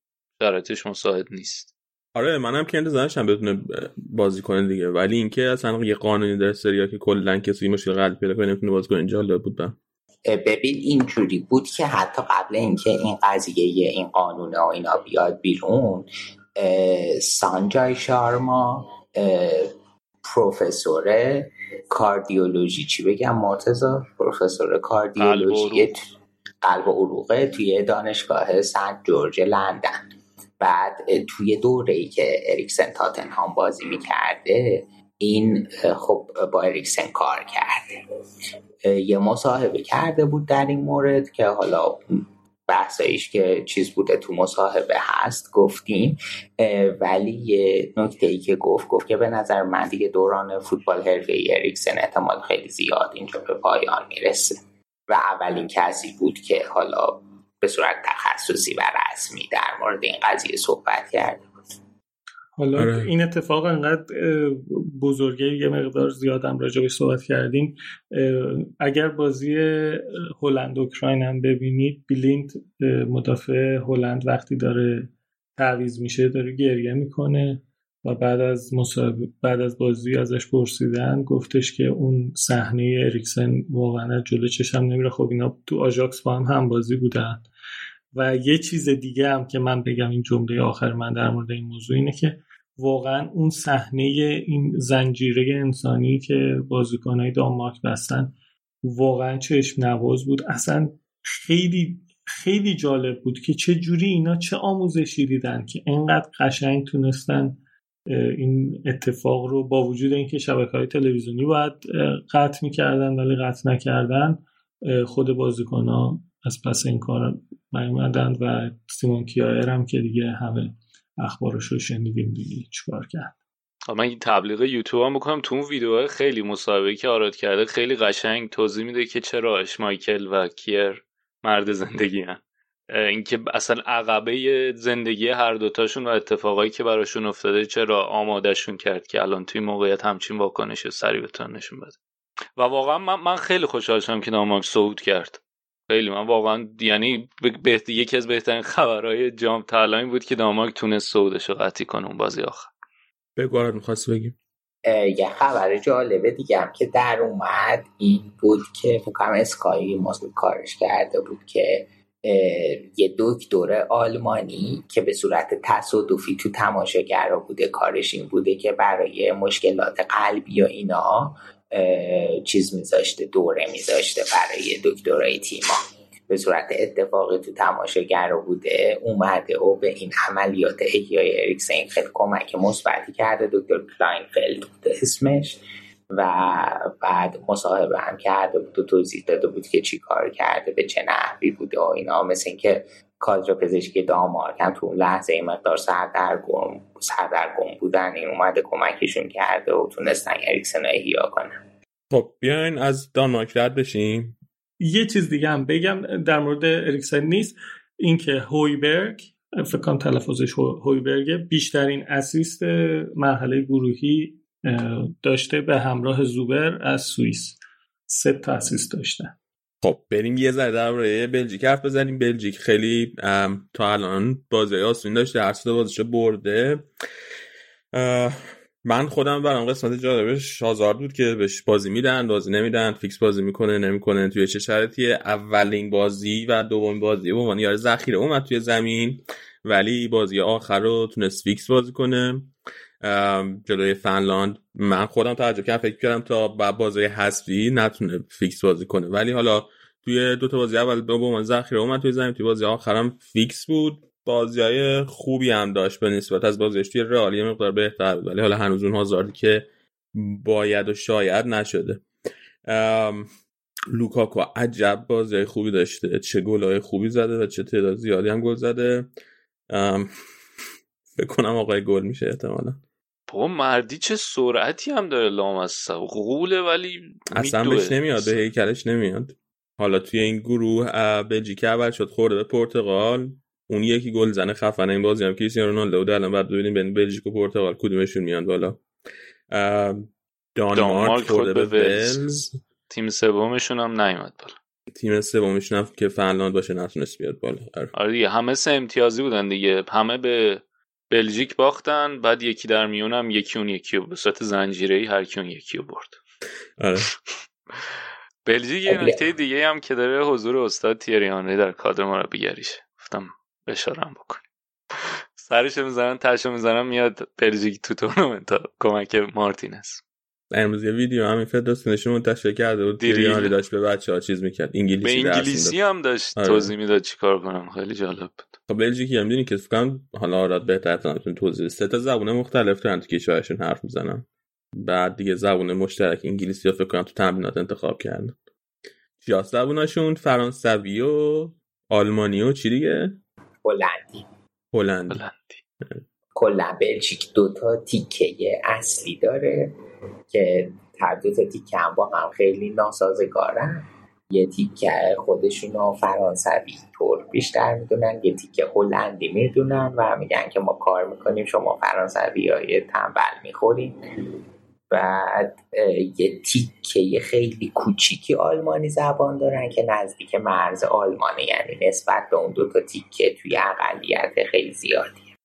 شرایطش مساعد نیست. آره منم که انتظارشم بتونه بازی کنه دیگه. ولی اینکه اصلا یه قانونی در سریا که کلا کسی مشکل قلبی پیدا کنه نمی‌تونه بازی کنه اینجا بود ببین اینجوری بود که حتی قبل اینکه این قضیه این قانون و اینا بیاد بیرون سانجای شارما پروفسور کاردیولوژی چی بگم مرتزا پروفسور کاردیولوژی قلب و عروقه توی دانشگاه سنت جورج لندن. بعد توی دوره ای که اریکسن تاتنهام بازی می‌کرده این خب با اریکسن کار کرده یه مصاحبه کرده بود در این مورد که حالا بحثایش که چیز بوده تو مصاحبه هست گفتیم. ولی یه نکته ای که گفت گفت که به نظر من دیگه دوران فوتبال حرفه اریکسن احتمال خیلی زیاد اینجا به پایان می‌رسه. و اولین کسی بود که حالا به صورت تخصصی و رسمی در مورد این قضیه صحبت کرده حالا آره. این اتفاق انقدر بزرگه یه مقدار زیادم راجع صحبت کردیم. اگر بازی هلند اوکراین هم ببینید بیلیند مدافع هلند وقتی داره تعویض میشه داره گریه می‌کنه و بعد از بعد از بازی ازش پرسیدن گفتش که اون صحنه اریکسن واقعا جلو چشم نمیره. خب اینا تو آژاکس با هم هم بازی بودن. و یه چیز دیگه هم که من بگم این جمله آخر من در مورد این موضوع اینه که واقعا اون صحنه این زنجیره انسانی که بازیکنهای دانمارک بستن واقعا چشم نواز بود. اصلا خیلی خیلی جالب بود که چه جوری اینا چه آموزشی دیدن که انقدر قشنگ تونستن این اتفاق رو با وجود اینکه شبکه های تلویزیونی باید قطع می‌کردن ولی قطع نکردن خود بازیکن ها از پس این کار نیومدن و سیمون کیایر هم که دیگه همه اخبارش رو شنیدیم دیگه چیکار کرد. من این تبلیغ یوتیوب هم بکنم. تو اون ویدیوهای خیلی مصاحبه که آراد کرده خیلی قشنگ توضیح میده که چرا مایکل و کیر مرد زندگی هن. اینکه اصلا عقبه زندگی هر دوتاشون و اتفاقایی که براشون افتاده چرا آمادهشون کرد که الان توی موقعیت همچین واکنش سری بتون نشون بده. و واقعا من, من خیلی خوشحال شدم که ناماک صعود کرد. خیلی من واقعا یعنی بهت... یکی از بهترین خبرهای جام تا بود که دانمارک تونست صعودش رو قطعی کنه اون بازی آخر. بگو آره می‌خواست بگیم. یه خبر جالبه دیگه هم که در اومد این بود که فکر کنم اسکای ماسک کارش کرده بود که یه دکتر آلمانی که به صورت تصادفی تو تماشاگرا بوده کارش این بوده که برای مشکلات قلبی و اینا چیز میذاشته دوره میذاشته برای دکترای تیما به صورت اتفاقی تو تماشاگر بوده اومده و به این عملیات احیای اریکسن خیلی کمک مثبتی کرده. دکتر کلاینفلد بوده اسمش. و بعد مصاحبه هم کرده بود و توضیح داده بود که چی کار کرده به چه نحوی بوده و اینا. مثل اینکه کادر پزشکی دامارک هم تو لحظه این مقدار سردرگم سردرگم بودن این اومده کمکشون کرده و تونستن اریکسن رو احیا کنن. خب بیاین از دانمارک رد بشیم. یه چیز دیگه هم بگم در مورد اریکسن نیست. اینکه هویبرگ فکر کنم تلفظش هویبرگه بیشترین اسیست مرحله گروهی داشته به همراه زوبر از سوئیس. سه تا اسیست داشته خب بریم یه ذره درباره بلژیک حرف بزنیم. بلژیک خیلی تا الان بازی آسون داشته هر بازیشو برده. من خودم برام قسمت جالبش آزارد بود که بهش بازی میدن بازی نمیدن فیکس بازی می‌کنه نمی‌کنه. توی چه شرطی اولین بازی و دومین بازی. به عنوان یار ذخیره اومد توی زمین ولی بازی آخر رو تونست فیکس بازی کنه. جلوی فنلاند. من خودم تعجب کردم فکر کردم تا بازی حذفی نتونه فیکس بازی کنه. ولی حالا توی دو تا بازی اول به عنوان ذخیره اومد توی زمین توی بازی آخرم فیکس بود. بازی های خوبی هم داشت به نسبت از بازیش توی رئال مقدار بهتر بود ولی حالا هنوز اون هازاردی که باید و شاید نشده. لوکاکو عجب بازی خوبی داشته. چه گلای خوبی زده و چه تعداد زیادی هم گل زده. فکر کنم آقای گل میشه احتمالا. بابا مردی چه سرعتی هم داره لامصب غوله ولی اصلا بهش نمیاد به هیکلش نمیاد. حالا توی این گروه بلژیک اول شد خورده به پرتغال. اون یکی گل زنه خفنه این بازی هم کریستیانو رونالدو بود. الان بعد ببینیم بین بلژیک و پرتغال کدومشون میان بالا. دانمارک خورده به ولز. تیم سومشون هم نیومد بالا. تیم سومشون هم که فنلاند باشه نتونست بیاد بالا. آره, آره دیگه همه سه امتیازی بودن دیگه. همه به بلژیک باختن بعد یکی در میون هم یکی اون یکی به صورت زنجیره‌ای هر کی اون یکی رو برد. آره. بلژیک یه نکته دیگه هم که داره حضور استاد تیری در کادر مربیگریشه. گفتم بشارم بکنیم. سرش می‌زنن تشو می‌زنن میاد بلژیک تو تورنمنت کمک مارتینز. امروز یه ویدیو همین فدراسیونشون منتشر کرده بود دیریانی داشت به بچه ها چیز می‌کرد انگلیسی به انگلیسی هم داشت آره. توضیح می‌داد چیکار کنم. خیلی جالب بود. خب بلژیکی هم دیدین که فکر حالا آراد بهتر تونتون توضیح سه تا زبون مختلف دارن تو کشورشون حرف می‌زنن. بعد دیگه زبون مشترک انگلیسی رو فکر کنم تو تمرینات انتخاب کردن. یا زبوناشون؟ فرانسوی و آلمانی و چی دیگه؟ هلندی. هلندی. هلندی. کلا بلژیک دوتا تیکه اصلی داره. که هر دو تا تیکه هم با هم خیلی ناسازگارن. یه تیکه خودشون رو فرانسوی طور بیشتر می‌دونن یه تیکه هلندی می‌دونن و میگن که ما کار می‌کنیم شما فرانسوی های تنبل می‌خوریم بعد یه تیکه خیلی کوچیکی آلمانی زبان دارن که نزدیک مرز آلمانه یعنی نسبت به اون دو تا تیکه توی اقلیت خیلی زیادیه.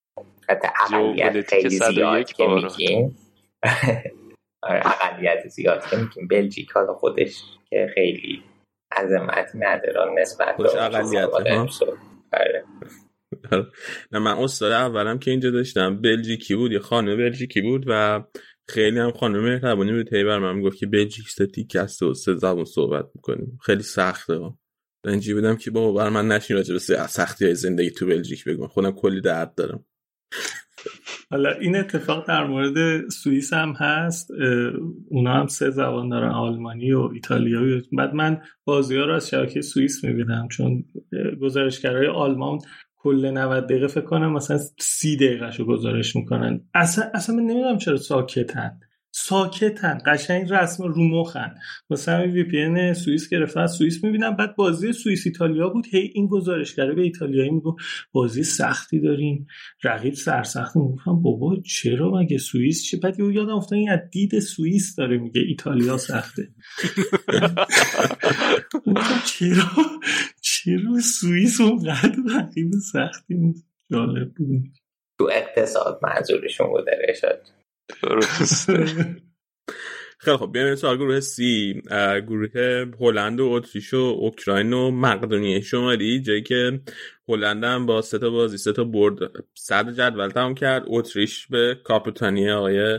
حتی اقلیت خیلی زیاد که میگیم. اقلیت زیاد. که میگیم بلژیک حالا خودش که خیلی عظمت نداره نسبت اقلیت آره. نه من استاد اولم که اینجا داشتم. بلژیکی بود یا خانم بلژیکی بود و خیلی هم خانم مهربانی بود. هی بر من می‌گفت که بلژیک ستیک هست و سه زبان صحبت می‌کنیم. خیلی سخته اینجی بودم که بابا بر من نشین راجع به سختی های زندگی تو بلژیک بگم خودم کلی درد دارم. حالا این اتفاق در مورد سوئیس هم هست اونا هم سه زبان دارن آلمانی و ایتالیایی بعد من بازی ها رو از شبکه سوئیس می‌بینم چون گزارشگرای آلمان کل 90 دقیقه فکر کنم مثلا 30 دقیقه رو گزارش می‌کنن. اصلا اصلا من نمی‌دونم چرا ساکتن. ساکتن قشنگ رسم رو مخن. مثلا وی پی سوئیس گرفتن سوئیس می‌بینم. بعد بازی سوئیس ایتالیا بود. هی این گزارشگره به ایتالیایی میگو بازی سختی داریم. رقیب سرسخت. می‌گفتم بابا چرا مگه سوئیس چه بعد یادم افتاد این از دید سوئیس داره میگه ایتالیا سخته. چرا؟ چرا سوئیس اونقدر رقیب سختی نیست؟ جالب بود. تو اقتصاد منظورشون بوده رشاد خیلی خب بیایم سوال گروه سی. گروه هلند و اتریش و اوکراین و مقدونیه. شمالی جایی که هلند هم با سه تا بازی سه تا برد صد جدول تمام کرد. اتریش به کاپیتانی آقای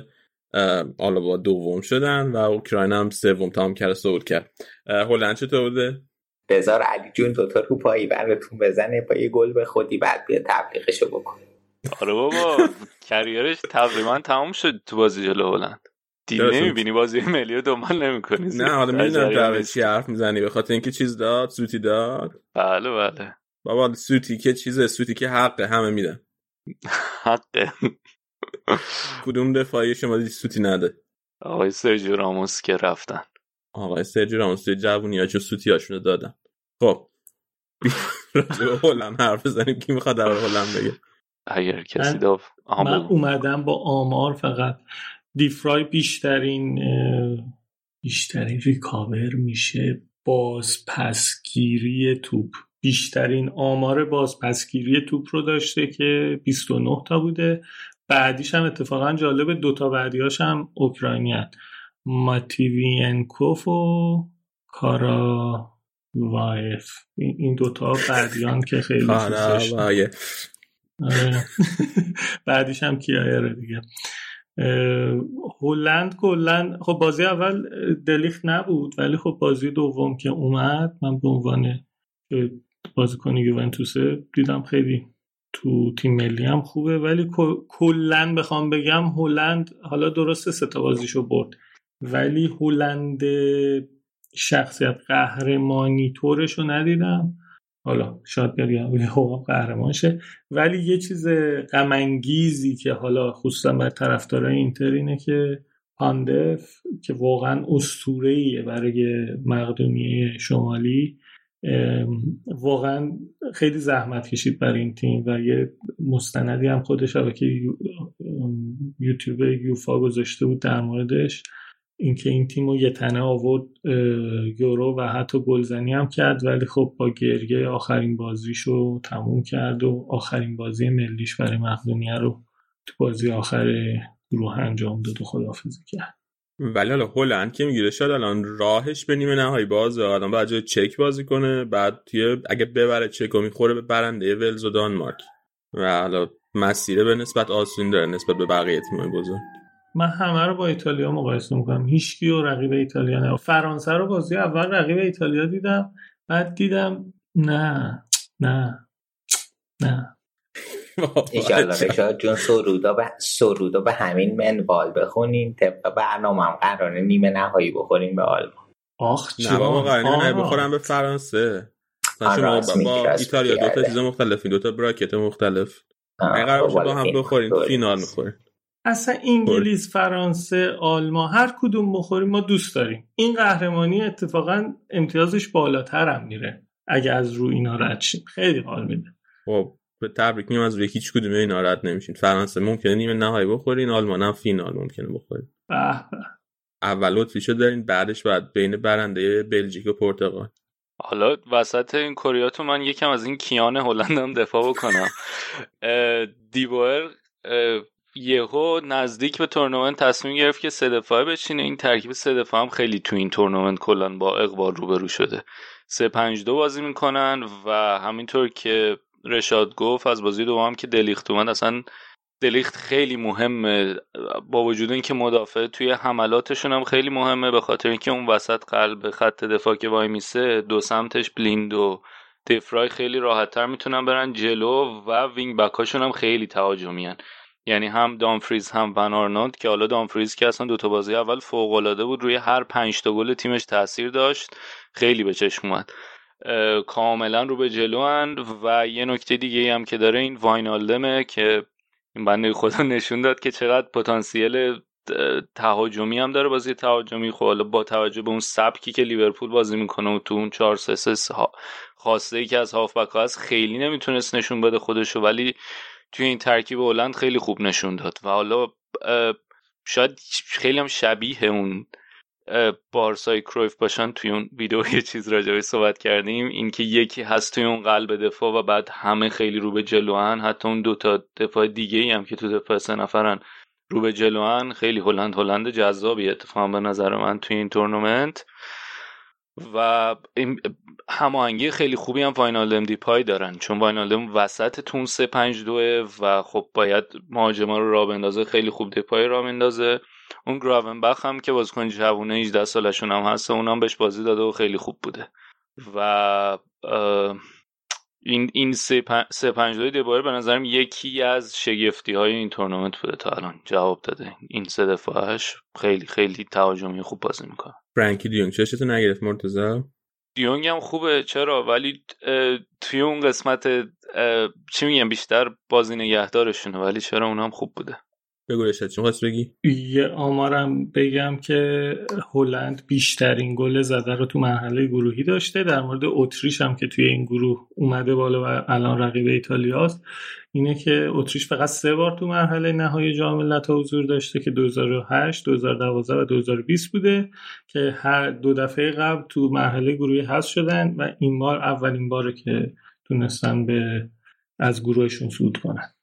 آلابا دوم شدن و اوکراین هم سوم تمام کرد صعود کرد. هلند چطور بوده؟ بذار علی جون دوتا رو پایی براتون بزنه با یه گل به خودی بعد بیا تبلیغشو بکن. آره بابا کریرش تقریبا تمام شد تو بازی جلو هلند. دیگه نمی‌بینی بازی ملی رو دنبال نمی‌کنی نه حالا می‌دونم در چی حرف می‌زنی به خاطر اینکه چیز داد سوتی داد. بله بله. بابا سوتی که چیزه سوتی که حقه همه میدن. حقه. کدوم دفاعی شما سوتی نده؟ آقای سرجیو راموس که رفتن. آقای سرجیو راموس توی جوونی ها چون سوتی هاشونو دادن. خب راجع به هلند حرف بزنیم. کی می‌خواد در هلند بگه؟ اگر کسی من, داف من اومدم با آمار فقط. دیفرای بیشترین بیشترین ریکاور میشه بازپسگیری توپ. بیشترین آمار بازپسگیری توپ رو داشته که 29 تا بوده. بعدیش هم اتفاقا جالب دوتا بعدیاش هم اوکراینی ماتیوینکوف و کارا وایف این دوتا بعدیان که خیلی آره. بعدیش هم کیایر دیگه. هلند کلا خب بازی اول دلیخت نبود ولی خب بازی دوم که اومد من به عنوان بازیکن یوونتوسه دیدم خیلی تو تیم ملی هم خوبه ولی کلا بخوام بگم هلند حالا درسته سه تا بازیشو برد ولی هلند شخصیت قهرمانی طورش رو ندیدم. حالا شاید بگم خب قهرمان شه ولی یه چیز غم که حالا خصوصا بر طرفدارای اینتر اینه که پاندف که واقعا اسطوره‌ایه برای مقدونیه شمالی واقعا خیلی زحمت کشید برای این تیم و یه مستندی هم خودش که یوتیوب یوفا گذاشته بود در موردش. اینکه این تیم رو یه تنه آورد یورو و حتی گلزنی هم کرد. ولی خب با گریه آخرین بازیشو تموم کرد و آخرین بازی ملیش برای مقدونیه رو تو بازی آخر گروه انجام داد و خدافزی کرد. ولی حالا هلند که می‌گیره شاید الان راهش به نیمه نهایی باز الان باید جای چک بازی کنه. بعد توی اگه ببره چک و می‌خوره به برنده ولز و دانمارک. و حالا مسیره به نسبت آسون داره نسبت به بقیه تیمای بزرگ. من همه رو با ایتالیا مقایسه می‌کنم. هیچکی و رقیب ایتالیا نه. فرانسه رو بازی اول رقیب ایتالیا دیدم بعد دیدم نه نه نه. ایشالله رشاد جون سرودا به سرودا به همین منوال بخونین طبق برنامه هم قراره نیمه نهایی بخوریم به آلمان. آخ نه بابا قراره بخورم به فرانسه. آه، شما با ایتالیا دو تا آره. چیز مختلفین دو تا براکت مختلف. قرار خب، با هم طوری فینال نیست. اصلا انگلیس فرانسه آلمان هر کدوم بخوریم ما دوست داریم. این قهرمانی اتفاقا امتیازش بالاتر هم میره اگه از رو اینا رد شیم. خیلی حال میده. خب به تبریک میگم از روی هیچ کدوم اینا رد نمیشین. فرانسه ممکنه نیمه نهایی بخورین آلمان هم فینال ممکنه بخورین. به به. اول اتریشو دارین بعدش بعد بین برنده بلژیک و پرتغال. حالا وسط این کوریاتو من یکم از این کیان هلندم دفاع بکنم. اه، یهو نزدیک به تورنمنت تصمیم گرفت که سه دفاعه بچینه. این ترکیب سه دفاعه هم خیلی تو این تورنمنت کلا با اقبال روبرو شده. سه پنج دو بازی می‌کنن و همینطور که رشاد گفت از بازی دوم که دلیخت اومد اصلا دلیخت خیلی مهمه. با وجود اینکه مدافع توی حملاتشون هم خیلی مهمه به خاطر اینکه اون وسط قلب خط دفاع که وای میسه دو سمتش بلیند و دفاعای خیلی راحتتر می‌تونن برن جلو و wing back هاشون هم خیلی تهاجمی یعنی هم دامفریز هم ون آنهولت که حالا دامفریز که اصلا دوتا بازی اول فوق العاده بود روی هر پنج تا گل تیمش تاثیر داشت. خیلی به چشم اومد. کاملا رو به جلو و یه نکته دیگه هم که داره این واینالدومه که این بنده خدا نشون داد که چقدر پتانسیل تهاجمی هم داره بازی تهاجمی. خب حالا با توجه به اون سبکی که لیورپول بازی می‌کنه و تو اون 4 3 3 خواسته ای که از هافبک ها هست خیلی نمی‌تونست نشون بده خودشو ولی توی این ترکیب هلند خیلی خوب نشون داد و حالا شاید خیلی هم شبیه اون بارسای کرویف باشن توی اون ویدیو یه چیز راجعه صحبت کردیم اینکه یکی هست توی اون قلب دفاع و بعد همه خیلی رو به جلوان حتی اون دوتا دفاع دیگه ای هم که تو دفاع سه نفرن رو به جلوان خیلی هلند هلند جذابی اتفاقا به نظر من توی این تورنمنت. و این هماهنگی خیلی خوبی هم واینالدم دیپای دارن. چون واینالدم وسط تون 3 5 2 و خب باید مهاجما رو راه بندازه خیلی خوب دیپای راه بندازه اون گراونبخ هم که بازیکن جوونه 18 سالشون هم هست اونم بهش بازی داده و خیلی خوب بوده. و این این سه, پن... سه پنج دوی دیبایر به نظرم یکی از شگفتی های این تورنمنت بوده تا الان. جواب داده. این سه دفاعش خیلی خیلی تهاجمی خوب بازی می‌کنه. فرانکی دیونگ. چشتو نگرفت مرتضی؟ دیونگ هم خوبه. چرا؟ ولی توی اون قسمت چی میگم؟ بیشتر بازی نگهدارشونه. ولی چرا اونم خوب بوده؟ بگو رشاد چی خواست بگی؟ یه آمارم بگم که هلند بیشترین گل زده رو تو مرحله گروهی داشته. در مورد اتریش هم که توی این گروه اومده بالا و الان رقیب ایتالیاست اینه که اتریش فقط سه بار تو مرحله نهایی جام ملت‌ها حضور داشته که 2008 2012 و 2020 بوده که هر دو دفعه قبل تو مرحله گروهی حذف شدن و این بار اولین باره که تونستن به از گروهشون صعود کنن.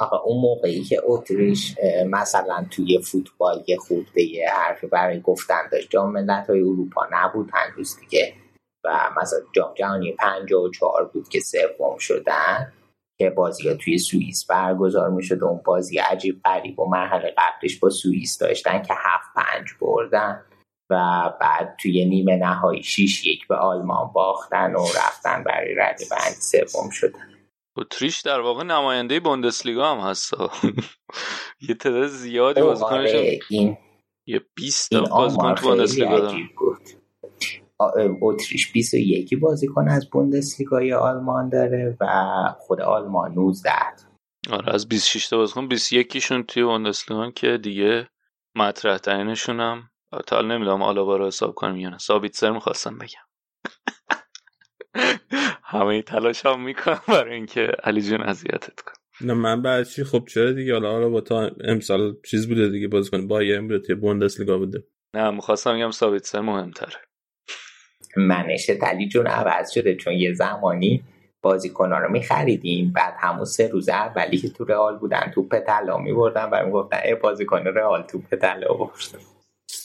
آقا اون موقعی که اتریش مثلا توی فوتبال یه خورده حرفی برای گفتن داشت. جام ملت‌های اروپا نبود هنوز دیگه. و مثلا جام جهانی 54 بود که سوم شدن که بازی ها توی سوئیس برگزار می‌شد. اون بازی عجیب غریب و مرحله قبلش با سوئیس داشتن که هفت پنج بردن و بعد توی نیمه نهایی 6 یک به آلمان باختن و رفتن برای رده بندی سوم شدن. اتریش در واقع نماینده بوندسلیگا هم هست. یه تعداد زیادی بازیکنش آره این یه 20 این تا بازیکن تو بوندسلیگا دارن. آ- اتریش 21 بازیکن از بوندسلیگای آلمان داره و خود آلمان 19 آره از 26 تا بازیکن 21 شون توی بوندسلیگا که دیگه مطرح ترینشون هم تا نمی‌دونم آلابا رو حساب کنیم یا نه. سابیتسر می‌خواستم بگم. همه تلاش هم می‌کنم برای اینکه علی جون اذیتت کنم نه من بعد چی؟ خب چرا دیگه؟ حالا حالا با تا امسال چیز بوده دیگه بازیکن بایرن بوده توی بوندسلیگا بوده. نه می‌خواستم بگم سابیتسر مهمتره. منش علی جون عوض شده چون یه زمانی بازیکنها رو میخریدیم. بعد همون سه روز اولی که تو رئال بودن توپ طلا میبردن و می‌گفتن ای بازیکن رئال توپ طلا برد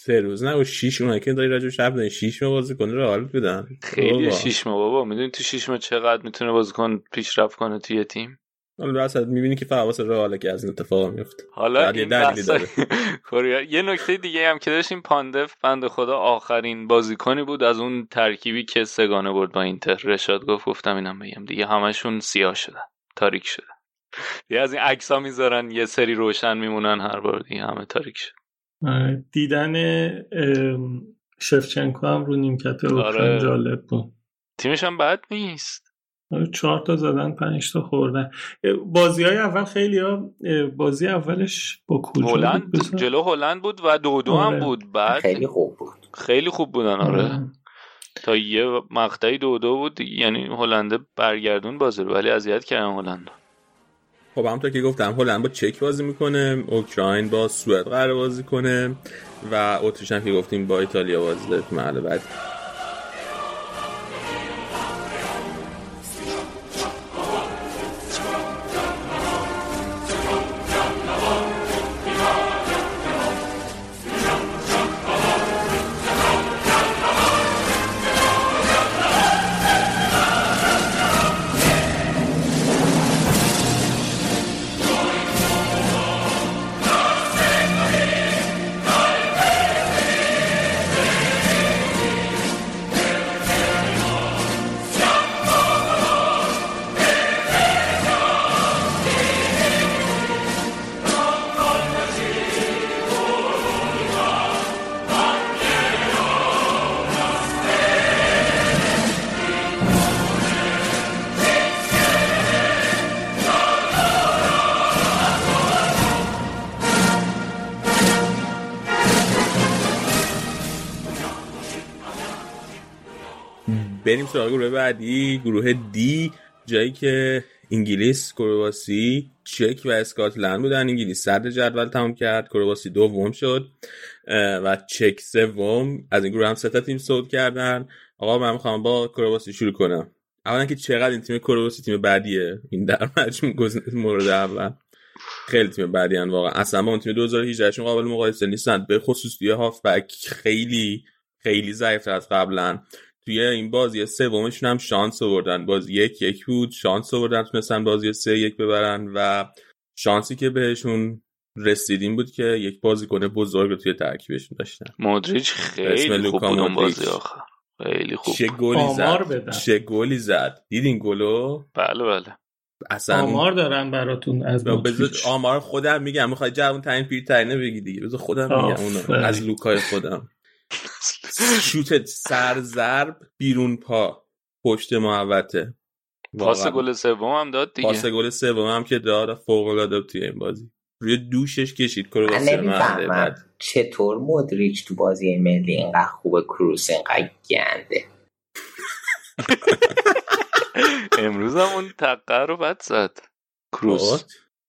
سه روز. نه و شیش اونایی که داری راجع شب داری. شیش ما بازیکن رئال بودن خیلی بابا. شیش ماه. بابا می‌دونی تو شیش ماه چقدر می‌تونه بازیکن پیشرفت کنه توی تیم؟ حالا واسه می‌بینی که فقط واسه رئاله که از این اتفاق میفته حالا این داره. یه نکته دیگه هم که داشتیم پاندف بند خدا آخرین بازیکنی بود از اون ترکیبی که سگانه برد با اینتر. رشاد گفت گفتم اینم بگم دیگه. همشون سیاه شدن. تاریک شدن. یه از این عکس ها می‌ذارن یه سری روشن میمونن هر بار دیگه همه تاریک شد دیدن شفچنکو هم رو نیمکت اوکراین آره. جالب بود تیمش هم بد نیست آره، چهار تا زدن پنج تا خوردن بازی های اول خیلی ها بازی اولش با کجا بود هلند؟ جلو هلند بود و دو دو هم آره. بود بعد خیلی خوب بود خیلی خوب بودن آره آره. تا یه مقطعی دو دو بود یعنی هلنده برگردون بازی رو ولی اذیت کردن هلند خب همونطور که گفتم هلند با چک بازی می‌کنه اوکراین با سوئد قرار بازی کنه و اتریش هم که گفتیم با ایتالیا بازی داره تو بعد سراغ گروه بعدی گروه دی جایی که انگلیس کرواسی چک و اسکاتلند بودن. انگلیس صدر جدول تمام کرد کرواسی دوم شد و چک سوم. از این گروه هم سه تیم صعود کردن. آقا من می‌خوام با کرواسی شروع کنم. اولا که چقدر این تیم کرواسی تیم بعدیه؟ این در مجموع مورد اول. خیلی تیم بعدی هن واقعا. اصلا با اون تیم 2018 شون قابل مقایسه نیستن. به خصوص توی هافبک خیلی خیلی ضعیفتر از قبلا توی این بازی سومشون هم شانس آوردن. بازی یک یک بود شانس آوردن تونستن بازی سه یک ببرن و شانسی که بهشون رسیدیم بود که یک بازیکن بزرگ رو توی ترکیبشون داشتن. مودریچ خیلی خوب بود. بازی آخر خیلی خوب چه گلی آمار زد بدن. چه گلی زد. دیدین گلو؟ بله بله. اصلا آمار دارن براتون از بذار. آمار خودم میگم. می‌خوای جوون ترین پیرترینه بگی دیگه. بذار خودم میگم. اونو. از لوکای خودم. شوت سرزرب بیرون پا پشت محوطه. پاس. گل سوم هم داد دیگه. پاس گل سوم هم که داد فوق العاده توی این بازی. روی دوشش کشید من کرواسی رو مرحله نمی‌فهمم بعد. چطور مدریچ تو بازی ملی اینقدر خوبه کروس اینقدر گنده. امروز هم اون تقه رو بد زد. کروس.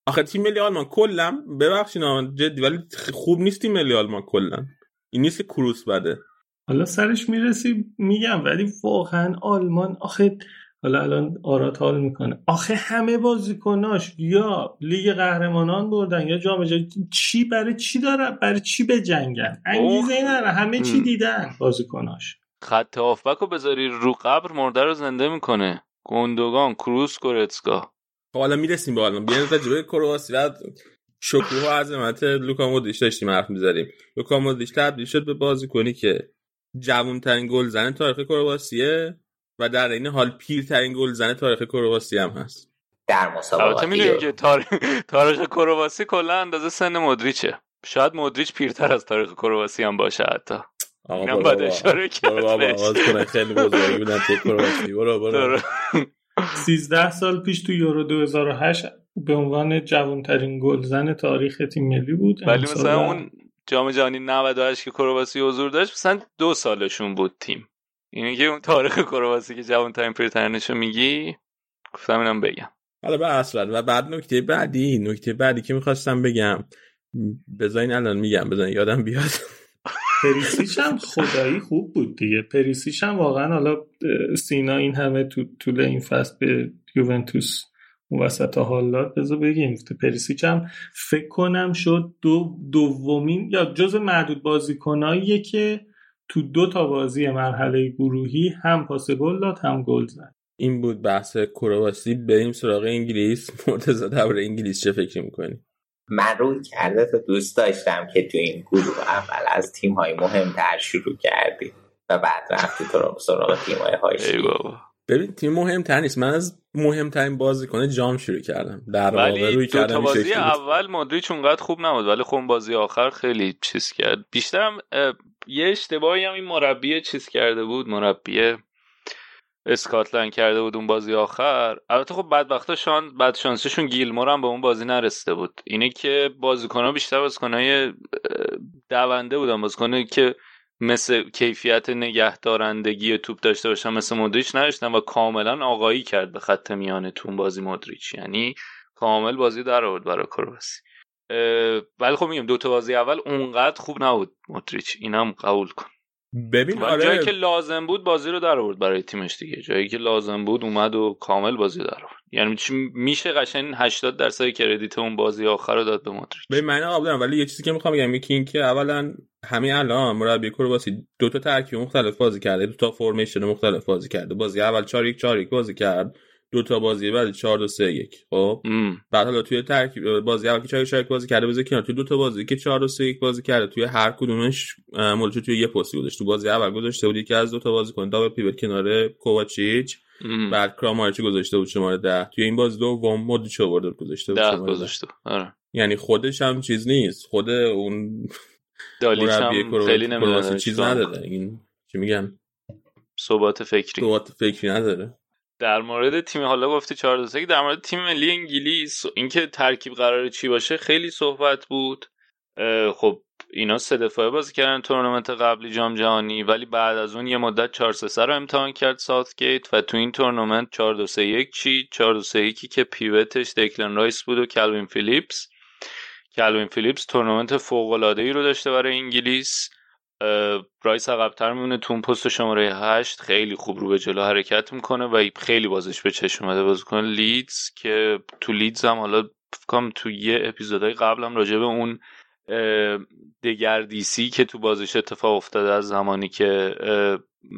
آخه تیم ملی آلمان کلا ببخشید جدی ولی خوب نیست تیم ملی آلمان کلا این نیست که کروس بده. حالا سرش می‌رسی میگم ولی واقعا آلمان آخه حالا الان آرات حال می‌کنه. آخه همه بازیکناش یا لیگ قهرمانان بردن یا جام جهانی چی برای چی داره؟ برای چی به جنگن؟ انگیزه نداره. همه چی. دیدن بازیکناش. خط هافبک رو بذاری رو قبر مرده رو زنده می‌کنه. گوندوگان کروس گورتسکا. خب حالا می‌رسیم به آلمان. بیاین راجع به کرواسی و شکوه و عظمت لوکا مودریچ داشتیم حرف می‌زدیم. لوکا مودریچ تبدیل شد به بازیکنی که جوانترین گلزن تاریخ کرواسیه و در این حال پیرترین گلزن تاریخ کرواسی هم هست. در مسابقات می‌دونیم یورو. که تاریخ تاریخ کرواسی کلا اندازه سن مودریچه. شاید مودریچ پیرتر از تاریخ کرواسی هم باشه حتی. آقا اینم برو باید بابا. اشاره کنن خیلی بزرگی بودن توی کرواسی. برو برو. داره. 13 سال پیش تو یورو 2008 به عنوان جوانترین گلزن تاریخ تیم ملی بود. ولی مثلا اون جام جهانی 98 که کرواسی حضور داشت مثلا دو سالشون بود تیم. اینه که اون تاریخ کرواسی که جوانترین پیرترینشو میگی گفتم اینم بگم. حالا به اصلا و بعد نکته بعدی نکته بعدی که می‌خواستم بگم بذارین الان میگم بذارین یادم بیاد. پریسیچ هم خدایی خوب بود دیگه. پریسیچ هم واقعا حالا سینا این همه تو طول این فصل به یوونتوس وسط حال داد بذار بگیم پریسیچ هم فکر کنم شد دو دومین یا جز معدود بازیکناییه که تو دو تا بازی مرحله گروهی هم پاس گل داد هم گل زد. این بود بحث کرواسی. بریم سراغ انگلیس. مرتضی درباره انگلیس چه فکر می‌کنی؟ من روی کرده تا دوست داشتم که تو این گروه اول از تیم های مهمتر شروع کردی و بعد رفتی تو رو سراغ تیم های ای هاشی بابا. ببین تیم مهمتر نیست. من از مهمترین بازیکن جام شروع کردم. در واقع ولی روی دو تا بازی. اول مودریچ اونقدر خوب نبود. ولی خب بازی آخر خیلی چیز کرد. بیشترم یه اشتباهی هم این مربی چیز کرده بود. مربی اسکاتلند کرده بود اون بازی آخر. البته خب بدبختا شان بعد شانسشون گیلمور هم به اون بازی نرسیده بود. اینه که بازیکن‌ها بیشتر بازیکن‌های دونده بودن. بازیکنایی که مثل کیفیت نگهدارندگی توپ داشته باشن مثل مودریچ نداشتن و کاملا آقایی کرد به خط میانه تو اون بازی مودریچ. یعنی کامل بازی در آورد برای کرواسی. ولی خب میگم دو تا بازی اول اونقدر خوب نبود مودریچ. اینم قبول کن. ببین آره جایی که لازم بود بازی رو در آورد برای تیمش دیگه. جایی که لازم بود اومد و کامل بازی در آورد. یعنی چی- میشه قشنگ 80 درصد کردیت اون بازی آخر رو داد به مودریچ به من قبول ولی یه چیزی که می‌خوام بگم یکی این که اولا همین الان مربی کرواسی دو تا ترکیب مختلف بازی کرده دو تا فرمیشن مختلف بازی کرده. بازی اول 4 1 4 1 بازی کرد. دو تا بازی بعد 4 2 3 1 خب. بعد حالا توی ترکیب بازی اول که 4 1 4 1 بازی کرده بازی کنار. توی دو تا بازی که 4 2 3 1 بازی کرده توی هر کدومش مولچو توی یه پستی گذاشت. تو بازی اول گذاشته بود یکی از دو تا بازیکن دابل پیوت کنار کوواچیچ. ام. بعد کرامارچی گذاشته بود شماره 10 توی این بازی دوم مودریچ آورده گذاشته بود ده شماره 10 گذاشته. آره. یعنی خودش هم چیز نیست. خود اون دالیچ مربی هم خیلی نمی‌دونه چیز نداره. این چی میگن؟ ثبات فکری. ثبات فکری نداره. در مورد تیم حالا گفتی 4 2 در مورد تیم ملی انگلیس اینکه ترکیب قرار چی باشه خیلی صحبت بود. خب اینا سه دفاعه بازی کردن تورنمنت قبلی جام جهانی ولی بعد از اون یه مدت 4 3 رو امتحان کرد ساوثگیت و تو این تورنمنت 4 2 3 1 چی؟ 4 2 3 1 که pivot ش دکلن رایس بود و کالوین فیلیپس. کالوین فیلیپس تورنمنت فوق العاده ای رو داشته برای انگلیس. رایس عقبتر میمونه تو پست شماره هشت خیلی خوب رو به جلو حرکت می‌کنه و خیلی بازش به چشم اومده بازیکن لیدز که تو لیدز هم حالا فکر کنم تو یه اپیزودهای قبلم راجع به اون دگردیسی که تو بازش اتفاق افتاده از زمانی که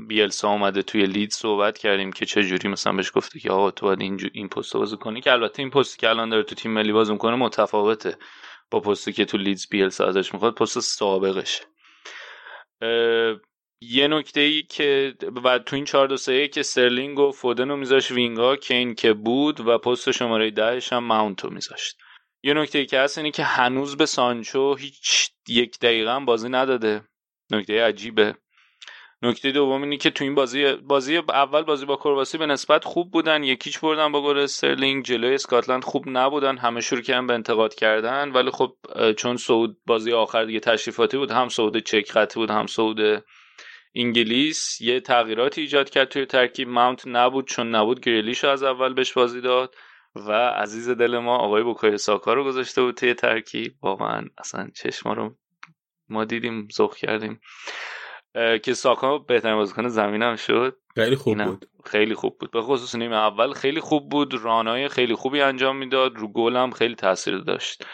بیلسا اومده توی لیدز صحبت کردیم که چه جوری مثلا بهش گفته که آقا تو باید این, این پست بازی کنی که البته این پستی که الان داره تو تیم ملی بازی می‌کنه متفاوته با پستی که تو لیدز بیلسا ازش می‌خواد پست سابقشه یه نکته ای که و تو این 4 2 3 که استرلینگ و فودن رو میذاشت wing ا کین که بود و پست شماره دهش هم ماونت رو میذاشت. یه نکته ای که هست اینه که هنوز به سانچو هیچ یک دقیقه هم بازی نداده. نکته عجیبه. نکته دوم اینه که تو این بازی بازی اول بازی با کرواسی به نسبت خوب بودن. یک هیچ بردن با گل استرلینگ. جلوی اسکاتلند خوب نبودن. همه شروع کردن به انتقاد کردن. ولی خب چون سعود بازی آخر دیگه تشریفاتی بود هم سعود چک خطی بود هم سعود انگلیس یه تغییراتی ایجاد کرد توی ترکیب. ماونت نبود چون نبود. گریلیشو از اول بهش بازی داد. و عزیز دل ما آقای بوکای ساکا رو گذاشته بود توی ترکیب. واقعا اصلا چشما رو ما دیدیم ذوق کردیم. که ساکا بهترین بازیکن زمینم شد. خیلی خوب بود. خیلی خوب بود. به خصوص نیمه اول خیلی خوب بود. رانای خیلی خوبی انجام می‌داد. رو گل هم خیلی تاثیر داشت.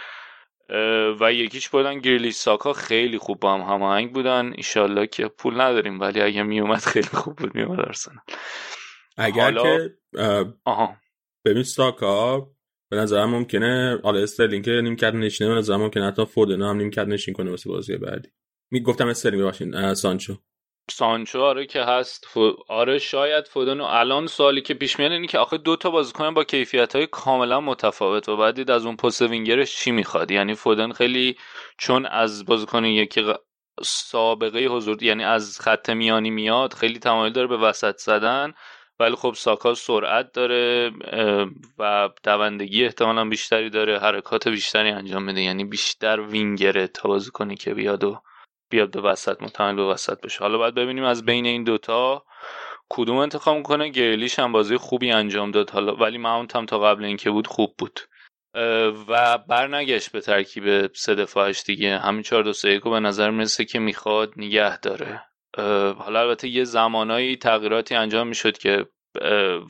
و یکیش بودن گریلیش ساکا خیلی خوب با هم هماهنگ بودن. ایشالله که پول نداریم ولی اگه میومد خیلی خوب بود میومد ارسنال اگر حالا- که آها. ببین ساکا به نظرم ممکنه حالا استرلینگ که نیمکت نشینه به نظرم ممکنه حتی فودن هم نیمکت نشین کنه واسه بازی بعدی. می گفتم استرلینگ اه، سانچو. سانچو آره که هست. ف... آره شاید فودن الان سوالی که پیش میاد اینه که آخه دو تا بازیکن با کیفیت های کاملا متفاوت و باید دید از اون پست وینگرش چی می‌خواد؟ یعنی فودن خیلی چون از بازیکن یکی غ- سابقه حضور یعنی از خط میانی میاد خیلی تمایل داره به وسط زدن. ولی خب ساکا سرعت داره و دوندگی احتمالا بیشتری داره حرکات بیشتری انجام میده. یعنی بیشتر وینگره تا بازیکنی که بیاد و بیاد به وسط متمایل به وسط بشه. حالا باید ببینیم از بین این دوتا کدوم انتخاب می‌کنه. گریلیش هم بازی خوبی انجام داد حالا ولی ماونت هم تا قبل اینکه بود خوب بود. و برنگشت به ترکیب سه دفاعش دیگه. همین 4 2 3 به نظر می‌رسه که می‌خواد نگه داره. حالا البته یه زمانایی تغییراتی انجام می‌شد که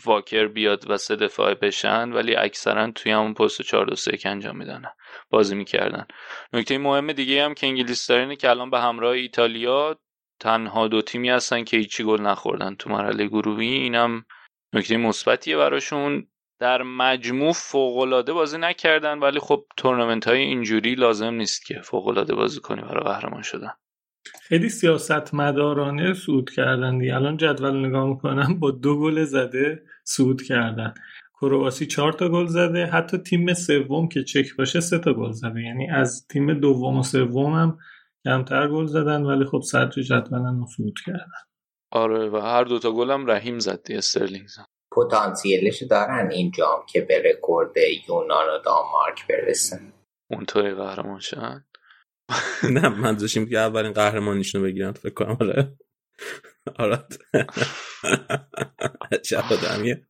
واکر بیاد و سه دفاعه بشن ولی اکثرا توی همون پست 4 2 3 انجام میدن بازی می‌کردن. نکته مهم دیگه هم که انگلیس اینه که الان به همراه ایتالیا تنها دو تیمی هستن که هیچی گل نخوردن تو مرحله گروهی. اینم نکته مثبتیه براشون. در مجموع فوقالعاده بازی نکردن ولی خب تورنمنت های اینجوری لازم نیست که فوقالعاده بازی کنی برای قهرمان شدن. خیلی سیاست مدارانه سود کردن دیگه. الان جدول نگاه می‌کنم با دو گل زده سود کردن. کرواسی چهار تا گل زده حتی تیم سوم که چک باشه سه تا گل زده. یعنی از تیم دوم و سوم هم کمتر گل زدن ولی خب صدر جدولن سود کردن. آره و هر دوتا گل هم رحیم زد دی استرلینگ زد. پتانسیلش دارن این جام که به رکورد یونان و دانمارک برسن اونطوری قهرمان شدن. نه من داشتیم که اولین قهرمانیشونو بگیرن فکر کنم آره. آره. عجب آدمیه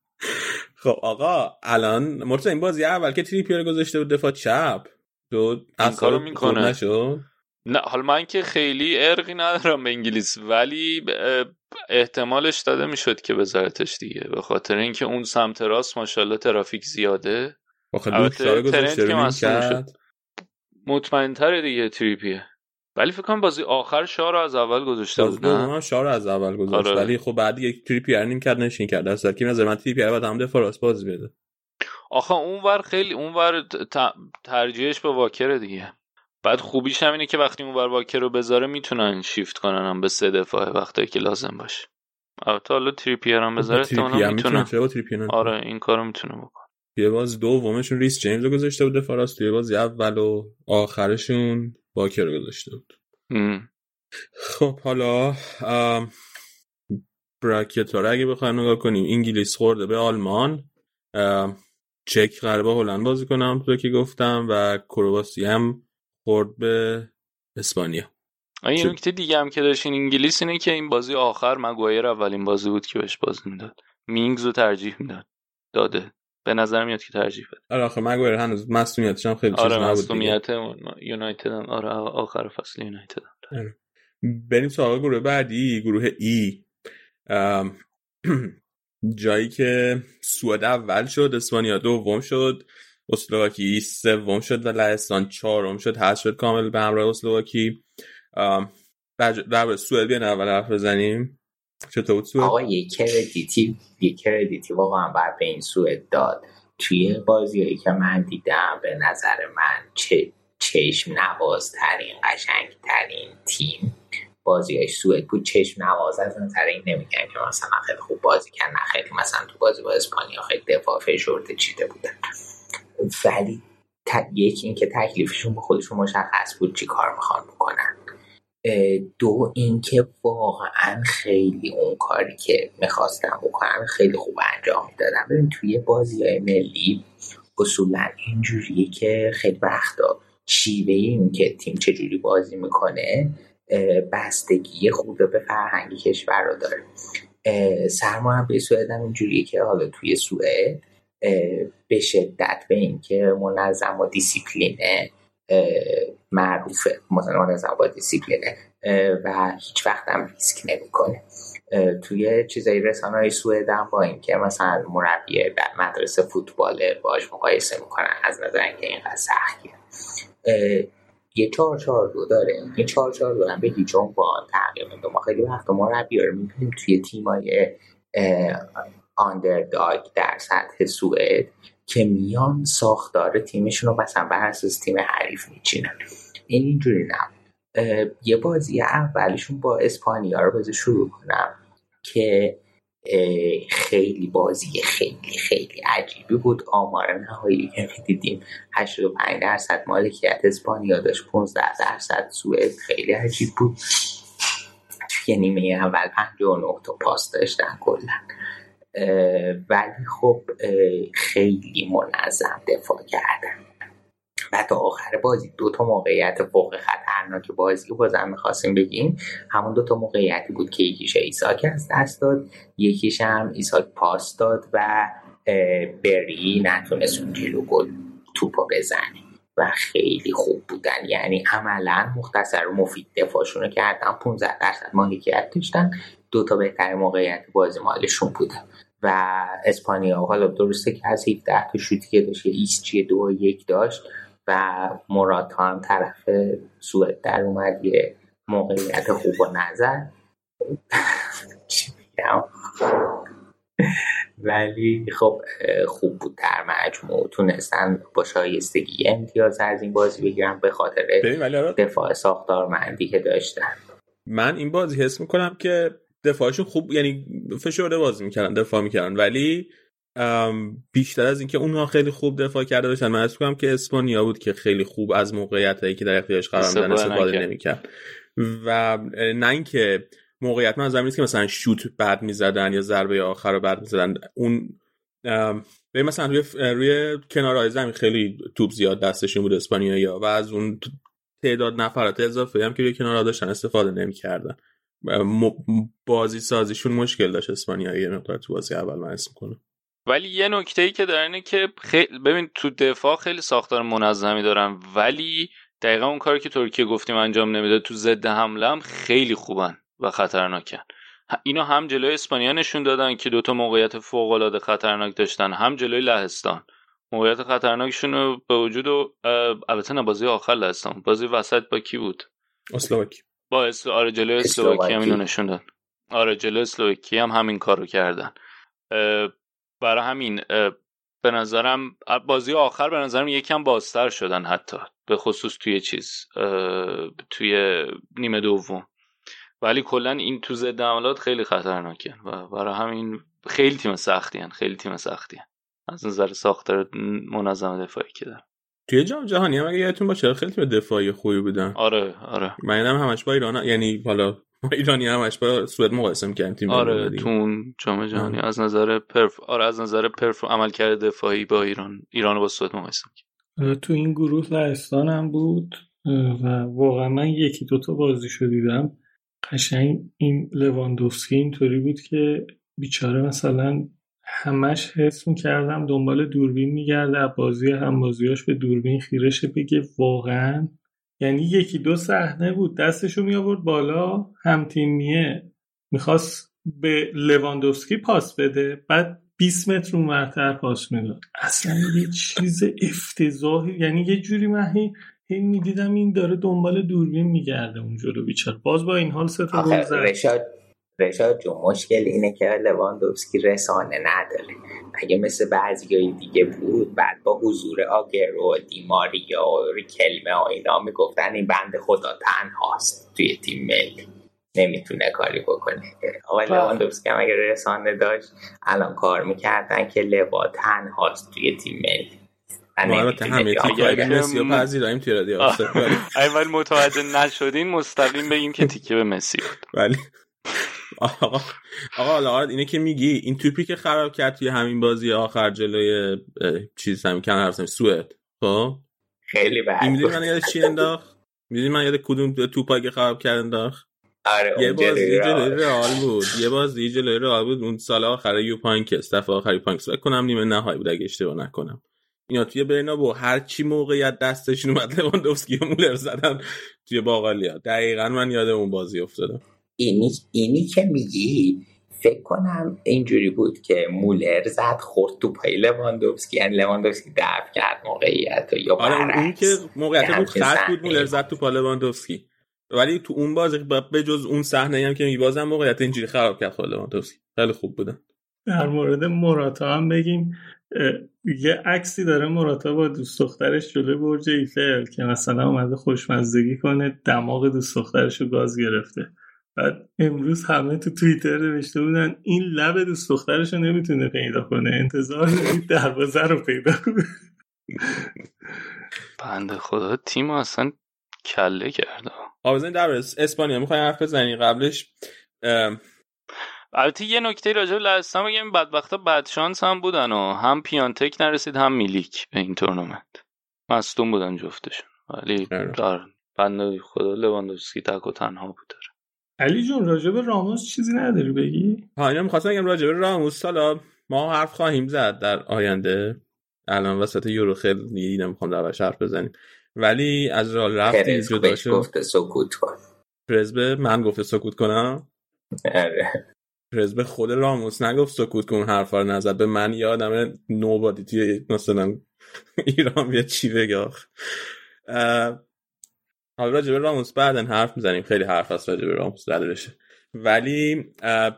خب آقا الان مرتضی این بازی اول که تریپیر گذاشته بود دفاع چپ. تو این کارو می‌کنه. نشد؟ نه حالا من که خیلی ارقی ندارم به انگلیس ولی احتمالش داده می‌شد که بذارتش دیگه. به خاطر اینکه اون سمت راست ماشاءالله ترافیک زیاده. البته ترنت که مطمئن تره دیگه تریپیه. ولی فکر کنم بازی آخر شاه رو از اول گذاشته بود نه؟ شاه رو از اول گذاشت. آره. ولی خب بعد یک تریپیر نیم کرد نشین کرد. در که نظر من تریپیر بعد هم دفاع راست بازی بده. آخه اونور خیلی اونور ترجیحش به واکر دیگه. بعد خوبیش هم اینه که وقتی اونور واکر رو بذاره می‌تونن شیفت کنن هم به سه دفاعه وقتی که لازم باشه. البته حالا تریپیر هم بذاره احتمالاً می‌تونه آره این کارو می‌تونه بکنه. یه باز دومشون ریس جیمز رو گذاشته بود دفاع راست یه باز اول و آخرشون باکر رو گذاشته بود. خب حالا براکت رو اگه بخوایم نگاه کنیم انگلیس خورده به آلمان. چک با هلند بازی کنم تو که گفتم و کرواسی هم خورد به اسپانیا. یه نکته دیگه هم که داشتین انگلیس اینه که این بازی آخر مگوایر اولین بازی بود که بهش بازی می‌داد. مینگز رو ترجیح می‌داد. داده. به نظر میاد که ترجیح بده. آره آخه مگوایر هنوز مسئولیتش هم خیلی آره چیز نبود مسئولیت یونایتد هم. آره آخر فصل یونایتد هم. آره. بریم سراغ گروه بعدی گروه ای. جایی که سوئد اول شد اسپانیا دوم شد اسلواکی سوم شد و لهستان چهارم شد. هست شد کامل به همراه اسلواکی. در سوئد بیان اول حرف بزنیم. چطور آقا یک کردیتی یک کردیتی واقعا باید به این سوئد داد. توی بازیایی که من دیدم به نظر من چه چشم نوازترین قشنگترین تیم بازی های سوئد بود. چشم نواز از نظر این نمیگن که مثلا خیلی خوب بازی کرد نه خیلی مثلا تو بازی با اسپانیا خیلی دفاع فشرده چیده بودن ولی یکی اینکه تکلیفشون به خودشون مشخص بود چی کار می‌خوان بکنن. دو اینکه واقعا خیلی اون کاری که می‌خواستم بکنم خیلی خوب انجام می‌دادم. ببین توی بازی های ملی اصولا اینجوریه که خیلی وقتا شیوه این که تیم چجوری بازی می‌کنه بستگی خوب به فرهنگ کشور رو داره. سرمایه سوئد هم اینجوریه که حالا توی سوئد به شدت به اینکه منظم و دیسیپلینه. معروفه. منظم با دیسیپلینه. و هیچ وقت هم ریسک نمی‌کنه. توی چیزای رسانه های سوئد هم با اینکه مثلا مربی در مدرسه فوتبال باش مقایسه می‌کنن از نظر اینکه اینقدر سختیه. یه چهار چهار دو داره. این چهار چهار دو هم به هیچ عنوان تغییر نمیده. ما خیلی وقت مربی رو می‌بینیم توی تیمای آندرداگ در سطح سوئد. که میان ساختار تیمشون رو مثلا بر اساس تیم حریف میچینن. این اینجوری نه یه بازی اولشون با اسپانیا رو بذار شروع کنم که خیلی بازی خیلی خیلی عجیبی بود. آمار نهایی که دیدیم 85 درصد مالکیت اسپانیا داشت. 15 درصد سوئد. خیلی عجیب بود. توی نیمه اول 59 تا پاس داشتن کلا. ولی خب خیلی منظم دفاع کردن. و تا آخر بازی دو تا موقعیت فوق خطرناک بازی بازم می‌خواستیم بگیم. همون دو تا موقعیتی بود که یکیش ایساک از دست داد یکیش هم ایساک پاس داد و بری نتونست اون جلو گل توپا بزنه و خیلی خوب بودن. یعنی عملا مختصر و مفید دفاعشون رو کردن 15 درصد مالکیت داشتن. دو تا بهتر موقعیت بازی مالشون بودن و اسپانیا. حالا درسته که از 17 تا شوتی که داشت ایسچی دو یک داشت و موراتا هم طرف سوئد در اومد یه موقعیت خوب و نظر. ولی خب خوب بود در مجموع. تونستن با شایستگی امتیاز از این بازی بگیرن به خاطر دفاع ساختارمندی که داشتن. من این بازی حس می‌کنم که دفاعشون خوب یعنی فشرده بازی می‌کردن دفاع می‌کردن. ولی بیشتر از اینکه اونها خیلی خوب دفاع کرده باشن من کنم که اسپانیا بود که خیلی خوب از موقعیت هایی که در اختیارش قرار میدن استفاده نمی‌کرد. و نه اینکه موقعیت من از که مثلا شوت بد می‌زدن یا ضربه آخر رو بد می‌زدن. اون به مثلا روی روی کنارهای زمین خیلی توپ زیاد دستشون بود اسپانیا و از اون تعداد نفرات اضافه هم که روی کنارها داشتن استفاده نمی‌کردن. بازی سازیشون مشکل داشت اسپانیا یه مقدار تو بازی اول من اسم کنم ولی یه نکته ای که داره اینه که خیلی ببین تو دفاع خیلی ساختار منظمی دارن ولی دقیقا اون کاری که ترکیه گفتیم انجام نمیده تو ضد حمله هم خیلی خوبن و خطرناکن. اینو هم جلوی اسپانیا نشون دادن که دوتا موقعیت فوق العاده خطرناک داشتن هم جلوی لهستان. موقعیت خطرناکشون رو به وجود و البته نه بازی آخر لهستان. بازی وسط با کی بود؟ اسلوواکی با اس... آره جلوی اسلوواکی هم اینو نشون داد آره جلوی اسلوواکی هم همین کارو کردن برای همین به نظرم بازی آخر به نظرم یکم بازتر شدن حتی به خصوص توی چیز توی نیمه دوم ولی کلا این تو ضد حملات خیلی خطرناکه و برای همین خیلی تیم سختی هن. خیلی تیم سختی هن. از نظر ساختار منظم دفاعی که دارن توی جام جهانی هم اگه یادتون باشه خیلی تیم دفاعی خوبی بودن. آره آره. من هم همش با ایران یعنی حالا ایرانی همش با سوئد مقایسه می‌کردیم تیم آره تو جام جهانی از نظر پرف آره از نظر پرف عمل کرده دفاعی با ایران ایران با سوئد مقایسه تو این گروه لهستان هم بود و واقعا من یکی دوتا بازی شو دیدم. قشنگ این لواندوفسکی اینطوری بود که بیچاره مثلا همش حس می‌کردم دنبال دوربین میگرده بازی هم بازیاش به دوربین خیرشه بگه واقعا. یعنی یکی دو صحنه بود دستشو می آورد بالا هم تیمیه. می‌خواست به لواندوفسکی پاس بده بعد 20 متر اونورتر پاس می‌داد. اصلا یه چیز افتضاحی. یعنی یه جوری من هی می‌دیدم این داره دنبال دوربین میگرده اون جلو بیچار باز با این حال سه تا گل زد. رشاد جون مشکل اینه که لواندوفسکی رسانه نداره. اگه مثل بعضی دیگه بود بعد با حضور آگرو دیماریا و ریکلمه و اینا می‌گفتن این بند خدا تنهاست توی تیم ملی. نمی‌تونه کاری بکنه. آقای بله. لواندوفسکی هم اگه رسانه داشت الان کار می‌کردن که لوا تنهاست توی تیم ملی. ما همه تیکه مسی رو پذیراییم توی رادیو اول متوجه نشدین مستقیم بگیم که تیکه به مسی بود. ولی آقا آقا اینه که میگی این توپی که خراب کرد توی همین بازی آخر جلوی چیز همین کن حرف سوئد. خب؟ خیلی بد این می‌دونی من یاد چی انداخت؟ می‌دونی من یاد کدوم توپایی که خراب کرد انداخت؟ آره یه بازی جلوی رئال بود. یه بازی جلوی رئال بود. اون سال آخر یو پانکس دفعه آخری پانکس کنم نیمه نهایی بود اگه اشتباه نکنم. اینا توی با هر چی موقعیت دستشون اومد لواندوفسکی و مولر زدن توی باقالیا دقیقا من یاد اون بازی افتادم. اینی, اینی که میگی فکر کنم اینجوری بود که مولر زد خورد تو پای لواندوفسکی. یعنی لواندوفسکی دفع کرد موقعیت یا آره اون که موقعیت بود خط بود مولر زد تو پای لواندوفسکی. ولی تو اون بازی به جز اون صحنه هم که میبازم موقعیت اینجوری خراب کرد خود لواندوفسکی. خیلی خوب بودن در مورد مراتا هم بگیم یه عکسی داره مراتا با دوست دخترش جلوی برج ایفل که مثلا اومده خوشمزدگی کنه دماغ دوست دخترش رو گاز گرفته. بعد امروز همه تو توییتر نوشته بودن این لب دوست دخترش رو نمی‌تونه پیدا کنه. انتظار دارید دروازه رو پیدا کنه. بنده خدا تیم اصلا کله کرده. آبزین در اسپانیا می‌خوای حرف بزنی قبلش؟ البته یه نکته راجع به لهستان بگم بدبختا بد شانس هم بودن و هم پیانتک نرسید هم میلیک به این تورنمنت. مصدوم بودن جفتشون. ولی آره. در بنده خدا لواندوفسکی تک و تنها بود. علی جون راجع به راموس چیزی نداری بگی؟ ها اینو می‌خواستم بگم راجع به راموس. سالا ما حرف خواهیم زد در آینده. الان وسط یورو خیلی نمی‌خوام در حرف بزنیم. ولی از راه رفتی جدا شد گفته سکوت کن. پرزبه من گفته سکوت کنم؟ آره. به خود راموس نگفت سکوت کن حرفا رو نزد. به من یادم نوبادی توی مثلا ایران بیا چی بگه حالا راجع به راموس بعدا حرف می‌زنیم. خیلی حرف هست راجع به راموس ولی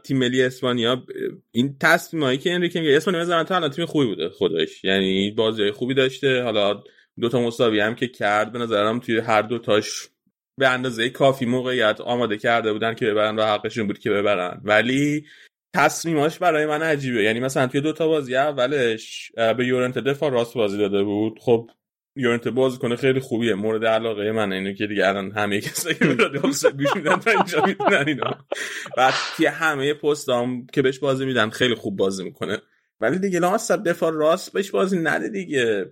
تیم ملی اسپانیا این تصمیمایی که انریکه میگه اسپانیا مثلا تا تیم خوبی بوده خودش. یعنی بازی خوبی داشته. حالا دوتا مساوی هم که کرد به نظرم توی هر دو تاش به اندازه کافی موقعیت آماده کرده بودن که ببرن و حقشون بود که ببرن. ولی تصمیماش برای من عجیبه. یعنی مثلا توی دوتا بازی اولش به یورنت دفاع راست بازی داده بود. خب یورنت بازی کنه خیلی خوبیه. مورد علاقه من اینه که دیگه الان همه کسایی که رادیو گوش میدن تا اینجا می‌دونن اینا. بعد همه پست هم که بهش بازی میدن خیلی خوب بازی می‌کنه. ولی دیگه لاست دفاع راست بهش بازی نده دیگه.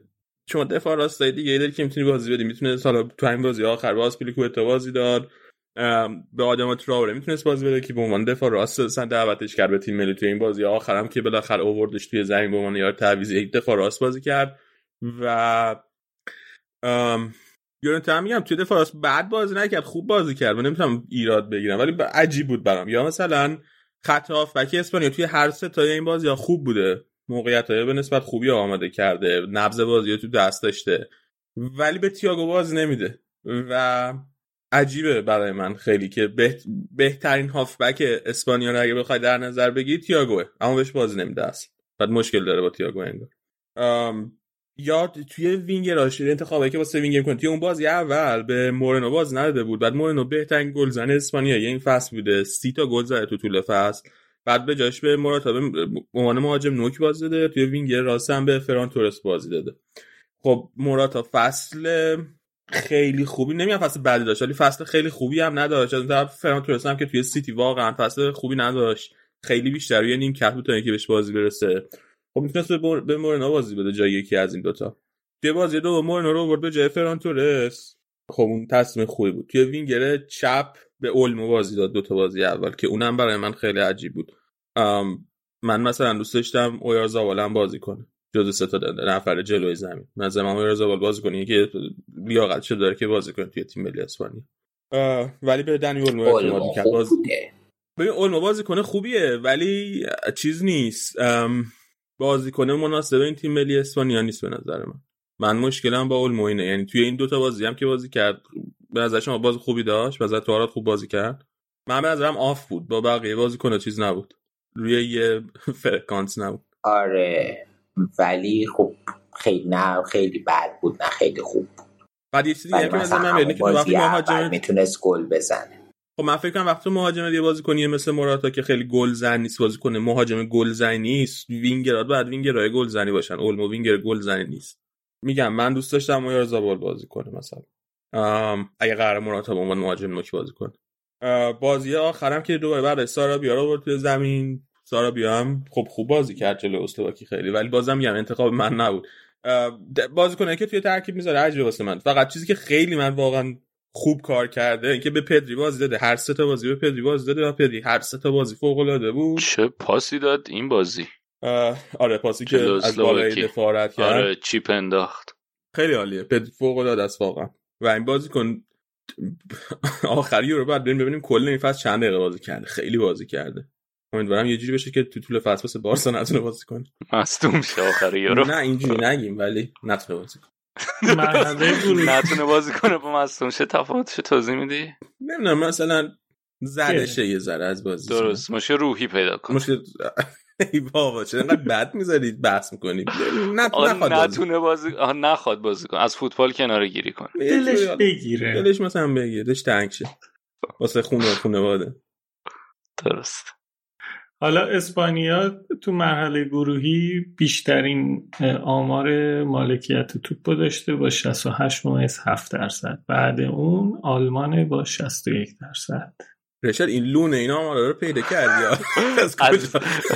شما دفاع راست دیگه یه که می‌تونی بازی بدی. می‌تونه سالا تو این بازی آخر باز پیلیکو بازی داد. به آدم تراوره می‌تونست بازی بده که به عنوان دفاع راست اصلا دعوتش کرد به تیم ملی توی این بازی آخرم که بالاخره اووردش توی زمین به عنوان یار تعویضی یک دفاع راست بازی کرد. و یورنت هم میگم توی دفاع راست بعد بازی نکرد خوب بازی کرد من نمی‌تونم ایراد بگیرم ولی عجیب بود برام. یا مثلا خط هافبک اسپانیا توی هر سه تا این بازی ها خوب بوده. موقعیت های به نسبت خوبی آماده کرده نبض بازی تو دست داشته ولی به تییاگو بازی نمیده. و عجیبه برای من خیلی که بهترین هافبک اسپانیا رو اگه بخوای در نظر بگیری تییاگوه اما بهش بازی نمیده است بعد مشکل داره با تییاگو انگار. یا توی وینگراش انتخابی که واسه وینگر کنه. توی اون بازی اول به مورنو باز نداده بود. بعد مورنو بهترین گلزن اسپانیا این فصل بوده. سی تا گل زده تو طول فصل. بعد به جاش به موراتا به عنوان مهاجم نوک بازی داده. توی وینگر راست هم به فران تورس بازی داده. خب موراتا فصل خیلی خوبی نمیام فصل بعدی داشت ولی فصل خیلی خوبی هم نداشت. از طرف فران تورس هم که توی سیتی واقعا فصل خوبی نداشت. خیلی بیشتر روی نیمکت بود تا اینکه بهش بازی برسه. خب می‌تونست به مورنو بازی بده جای یکی از این دوتا. توی بازی دو مورنو رو برد به جای فران تورس خب اون تصمیم خوبی بود. توی وینگر چپ به اولمو بازی داد دوتا بازی اول که اونم برای من خیلی عجیب بود. من مثلا دوست داشتم اویارزاوال بازی کنه. جز سه تا نفر جلوی زمین. من زمان اویارزاوال بازی کنه. که لیاقت شده داره که بازی کنه توی تیم ملی اسپانیا. ولی به دنی اولمو اعتماد می‌کرد. بازی ببین اولمو بازی کنه خوبیه ولی چیز نیست. بازیکن مناسب این تیم ملی اسپانیا نیست به نظر من. من مشکلم با اولمو اینه یعنی توی این دوتا بازی هم که بازی کرد به نظر شما باز خوبی داشت؟ به نظر تو خوب بازی کرد؟ من به نظرم off بود. با بقیه بازیکن چیز نبود. روی یه فرکانس نبود. آره. ولی خب خیلی نه خیلی بد بود. نه خیلی خوب بود. بعد یه چیزی دیگه که من که وقتی مهاجم می‌تونست گل بزنه. خب من فکر کنم وقتی مهاجم یه بازیکنی مثل موراتا که خیلی گل زن نیست بازی کنه مهاجم گل زنی نیست وینگرات باید وینگرای گل زنی باشن اولمو وینگر گل زنی نیست. میگم من دوست داشتم اویارزابال بازی کنه مثلا. اگه قرار موراتا به عنوان مهاجم نوک بازی کنه. بازی آخرم که دوباره بعد سارا بیارا رو توی زمین. سارا بیا هم خب خوب بازی کرد جلو اسلواکی خیلی ولی بازم میگم انتخاب من نبود. بازی کنه که توی ترکیب می‌ذاره عجیبه واسه من. فقط چیزی که خیلی من واقعا خوب کار کرده اینکه به پدری بازی داده. هر سه تا بازی به پدری بازی داده و پدری هر سه تا بازی فوق العاده بود. چه پاسی داد این بازی؟ آره پاسی که از بالای دفاع کرد. آره چیپ انداخت. خیلی عالیه. پدری فوق العاده است واقعا. و این بازی کن آخری رو بعد بریم ببینیم کل این فصل چند دقیقه بازی کرده. خیلی بازی کرده. امیدوارم یه جوری بشه که تو طول فصل واسه بارسا نتونه بازی کنه. مصدوم شه آخر یورو. نه اینجوری نگیم ولی نتونه بازی کنه. نتونه بازی کنه با مصدوم. شه تفاوتش توضیح میدی؟ نمی‌دونم مثلا زده شه یه ذره از بازی درست. مشکل روحی پیدا کن مشکل ای بابا چرا انقدر بد می‌ذارید بحث می‌کنید؟ نخواد نتونه بازی نخواد بازی کن از فوتبال کناره گیری کن دلش بگیره. دلش مثلا بگیره دلش تنگ شه. واسه خونه خانواده درست. حالا اسپانیا تو مرحله گروهی بیشترین آمار مالکیت توپ داشته با 68 ممیز 7 درصد. بعد اون آلمان با 61 درصد. رشد این لونه اینا آمار رو پیدا کردی از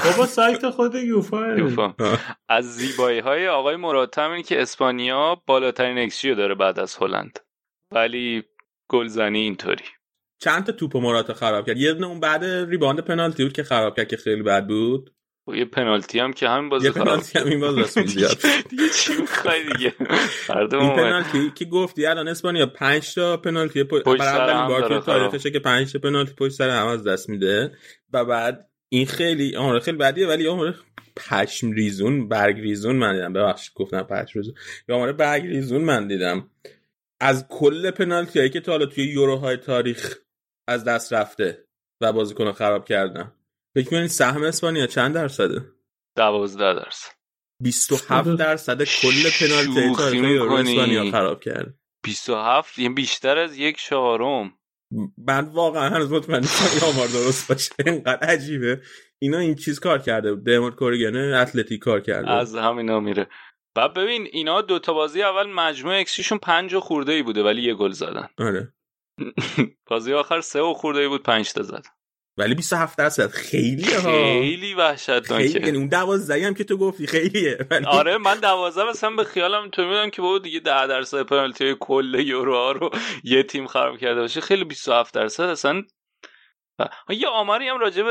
بابا سایت خود یوفا از زیبایی های آقای مراتم این که اسپانیا بالاترین اکسجی داره بعد از هلند. ولی گلزنی اینطوری. چند تا توپ مراتا خراب کرد؟ یه دونه اون بعد ریباند پنالتی بود که خراب کرد که خیلی بد بود. و یه پنالتی هم که همین بازی یه پنالتی هم این باز راست زیاد. دیگه چی می‌خوای دیگه؟ این پنالتی که گفتی الان اسپانیا 5 تا پنالتی پشت سر هم بار تاریخشه که 5 تا پنالتی پشت سر هم از دست میده. و بعد این خیلی آمار خیلی بدیه ولی آمار پشم ریزون برگ ریزون من دیدم. ببخشید گفتم پشم ریزون. یا آمار برگ ریزون من دیدم. از کل پنالتی هایی که تا حالا توی یوروهای تاریخ از دست رفته و بازیکن خراب کردن. فکر کنید سهم اسپانیا چند درصده؟ 12 درصد. 27 درصد کل پنالتی تاریخ اسپانیا خراب کرد. 27 یعنی بیشتر از یک چهارم. من واقعا هنوز مطمئن نیستم این آمار درست باشه. اینقدر عجیبه. اینا این چیز کار کرده دیموند کوریگن اتلتیک کار کرده از همینا میره. بعد ببین اینا دو تا بازی اول مجموع اکسیشون پنج و خورده ای بوده ولی یه گل زدن. آره. بازی آخر سه و خورده بود پنج تا زدن ولی 27 درصد. خیلیه ها. خیلی خیلی یعنی وحشتناکه اون 12 هم که تو گفتی خیلیه. ولی آره من دوازده مثلا به خیالم تو میدم که بابا دیگه ده درصد پنالتی کل یورو ها رو یه تیم خراب کرده باشه. خیلی 27 درصد اصلا. یه آماری هم راجب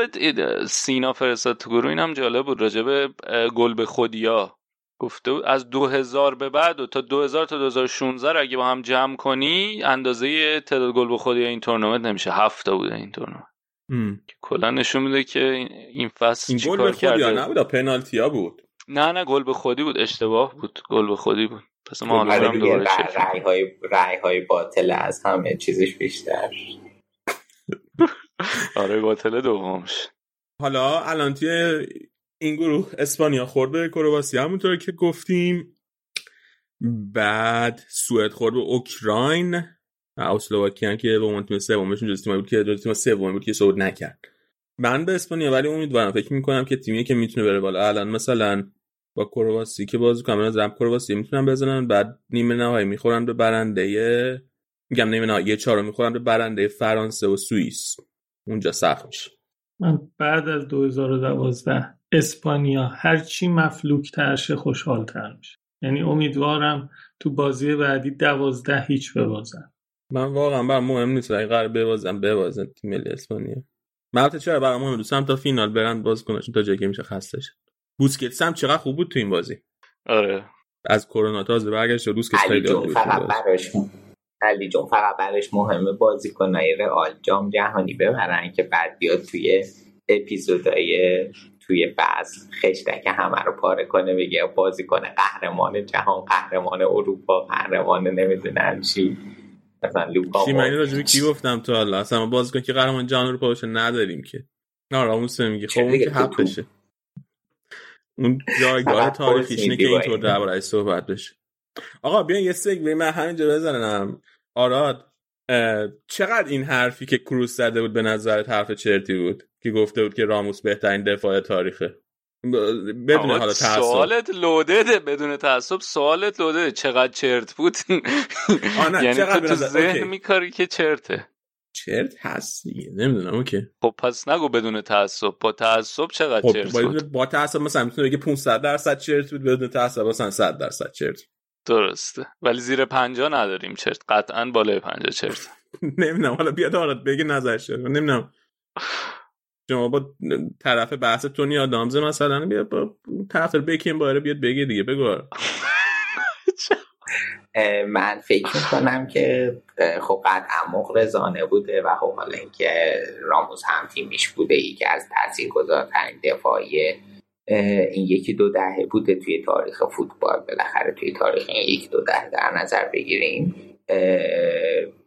سینا فرستاد تو گروه. اینم جالب بود. راجب گل به خودیا. گفته بود از 2000 به بعد و تا 2000 تا 2016 رو اگه با هم جمع کنی اندازه تعداد گل به خودیا این تورنمنت نمیشه. هفت تا بوده این تورنمنت. که کلا نشون میده که این- فصل این گل چیکار به خودی ها نبود؟ پنالتیا بود. نه نه گل به خودی بود. اشتباه بود. گل به خودی بود. پس ما حالا دیگه دوباره چک رای های رای های باطل از همه چیزش بیشتر. آره باطل دومش. حالا الان توی این گروه اسپانیا خورد به کرواسی همونطور که گفتیم. بعد سوئد خورد به اوکراین. و اسلواکیان که به عنوان تیم سومشون جز تیمایی بود که جز تیم سومی بود که صعود نکرد. من به اسپانیا ولی امیدوارم فکر می‌کنم که تیمی که می‌تونه بره بالا. الان مثلا با کرواسی که بازی کنن از رب کرواسی می‌تونن بزنن. بعد نیمه نهایی می‌خورن به برنده میگم نیمه نهایی چهارم می‌خورن به برنده فرانسه و سوئیس. اونجا سخت میشه. من بعد از 2012 اسپانیا هرچی مفلوک ترشه خوشحال تر میشه. یعنی امیدوارم تو بازی بعدی دوازده هیچ ببازن. من واقعا برام مهم نیست اگه قرار ببازم ببازن تیم ملی اسپانیا. من البته چرا برام مهم دوستم تا فینال برن بازیکناشون تا جایی میشه خسته شه. بوسکتس هم چقدر خوب بود تو این بازی. آره. از کرونا تازه برگشت و بوسکتس خیلی جون فقط بازی. براش علی جون فقط براش مهمه بازیکنای رئال جام جهانی ببرن که بعد بیاد توی اپیزودای توی فصل خشتک همه رو پاره کنه بگه بازیکن قهرمان جهان قهرمان اروپا قهرمان نمی‌دونم چی. مثلا لوکا چی من. راجبی کی گفتم تو حالا؟ اصلا ما بازیکن که قهرمان جهان اروپا باشه نداریم که. نه راموس میگه. خب اون که حق. بشه. اون جایگاه تاریخیش اینه که اینطور این. درباره‌اش صحبت بشه. آقا بیاین یه سگ من همینجا بزنم. آراد. چقدر این حرفی که کروس زده بود به نظرت حرف چرتی بود؟ که گفته بود که راموس بهترین دفاع تاریخه. بدون حالا تعصب. سوالت لودده بدون تعصب سوالت لودده. چقدر چرت بود؟ یعنی چقدر تو تو ذهن. میکاری که چرته. چرت هست دیگه نمی‌دونم اوکی. خب پس نگو بدون تعصب. با تعصب چقدر خب چرت بود؟ با تعصب مثلا می‌تونه بگه 500 درصد چرت بود بدون تعصب مثلا 100 درصد چرت درسته. ولی زیر پنجا نداریم چرت. قطعا بالای پنجا چرت. نمی‌دونم. حالا بیاد آراد بگه نظرش نمی‌دونم. شما با طرف بحث تونی آدامز مثلا بیا با طرف بکین باره بیاد بگه دیگه. بگو من فکر می‌کنم که خب قطعا مغرضانه بوده و خب حالا اینکه راموس هم تیمیش بوده یکی از تاثیرگذارترین دفاعی این یکی دو دهه بوده توی تاریخ فوتبال. بالاخره توی تاریخ این یکی دو دهه در نظر بگیریم.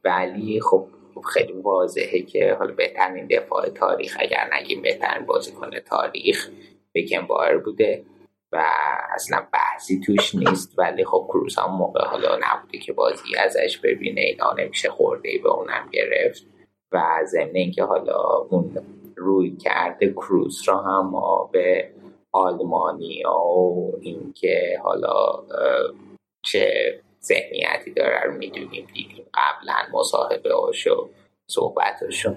ولی خب خیلی واضحه که حالا بهترین دفاع تاریخ اگر نگیم بهترین بازیکن تاریخ بکنبار بوده و اصلا بحثی توش نیست. ولی خب کروس هم موقع حالا نبوده که بازی ازش ببینه. اینا نمیشه خورده ای به اونم گرفت. و ضمن اینکه حالا اون روی کرده کروس را هم ما به آلمانیا و اینکه حالا چه ذهنیتی داره رو می‌دونیم دیدیم قبلا مصاحبه هاشو صحبتاشو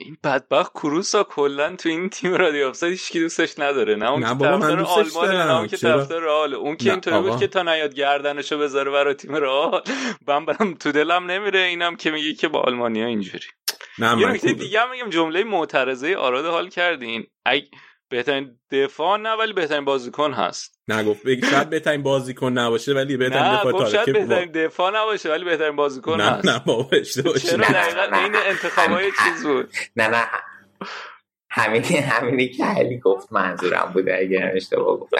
این بدبخت کروسا کلا تو این تیم رادیو آفساید هیچ دوستش نداره. نه اون نه که طرفدار آلمانه نه. اون که؟ طرفدار رئاله اون که اینطوری بود. که تا نیاد گردنشو بذاره برای تیم رئال. من برم تو دلم نمیره اینم که میگه که با آلمانیا اینجوری. نه یه نکته دیگه هم میگم جمله معترضه آراد حال کردین. اگه بهترین دفاع نه ولی بهترین بازیکن هست. نگفت بگی شاید بهترین بازیکن نباشه ولی بهترین نه دفاع گفت شاید بهترین دفاع نباشه ولی بهترین بازیکن نه هست. نه بابا اشتباه چرا نه،. دقیقا نه، این نه. انتخابای چیز بود؟ نه نه. همینی همینی که علی گفت منظورم بوده اگر اشتباه گفت.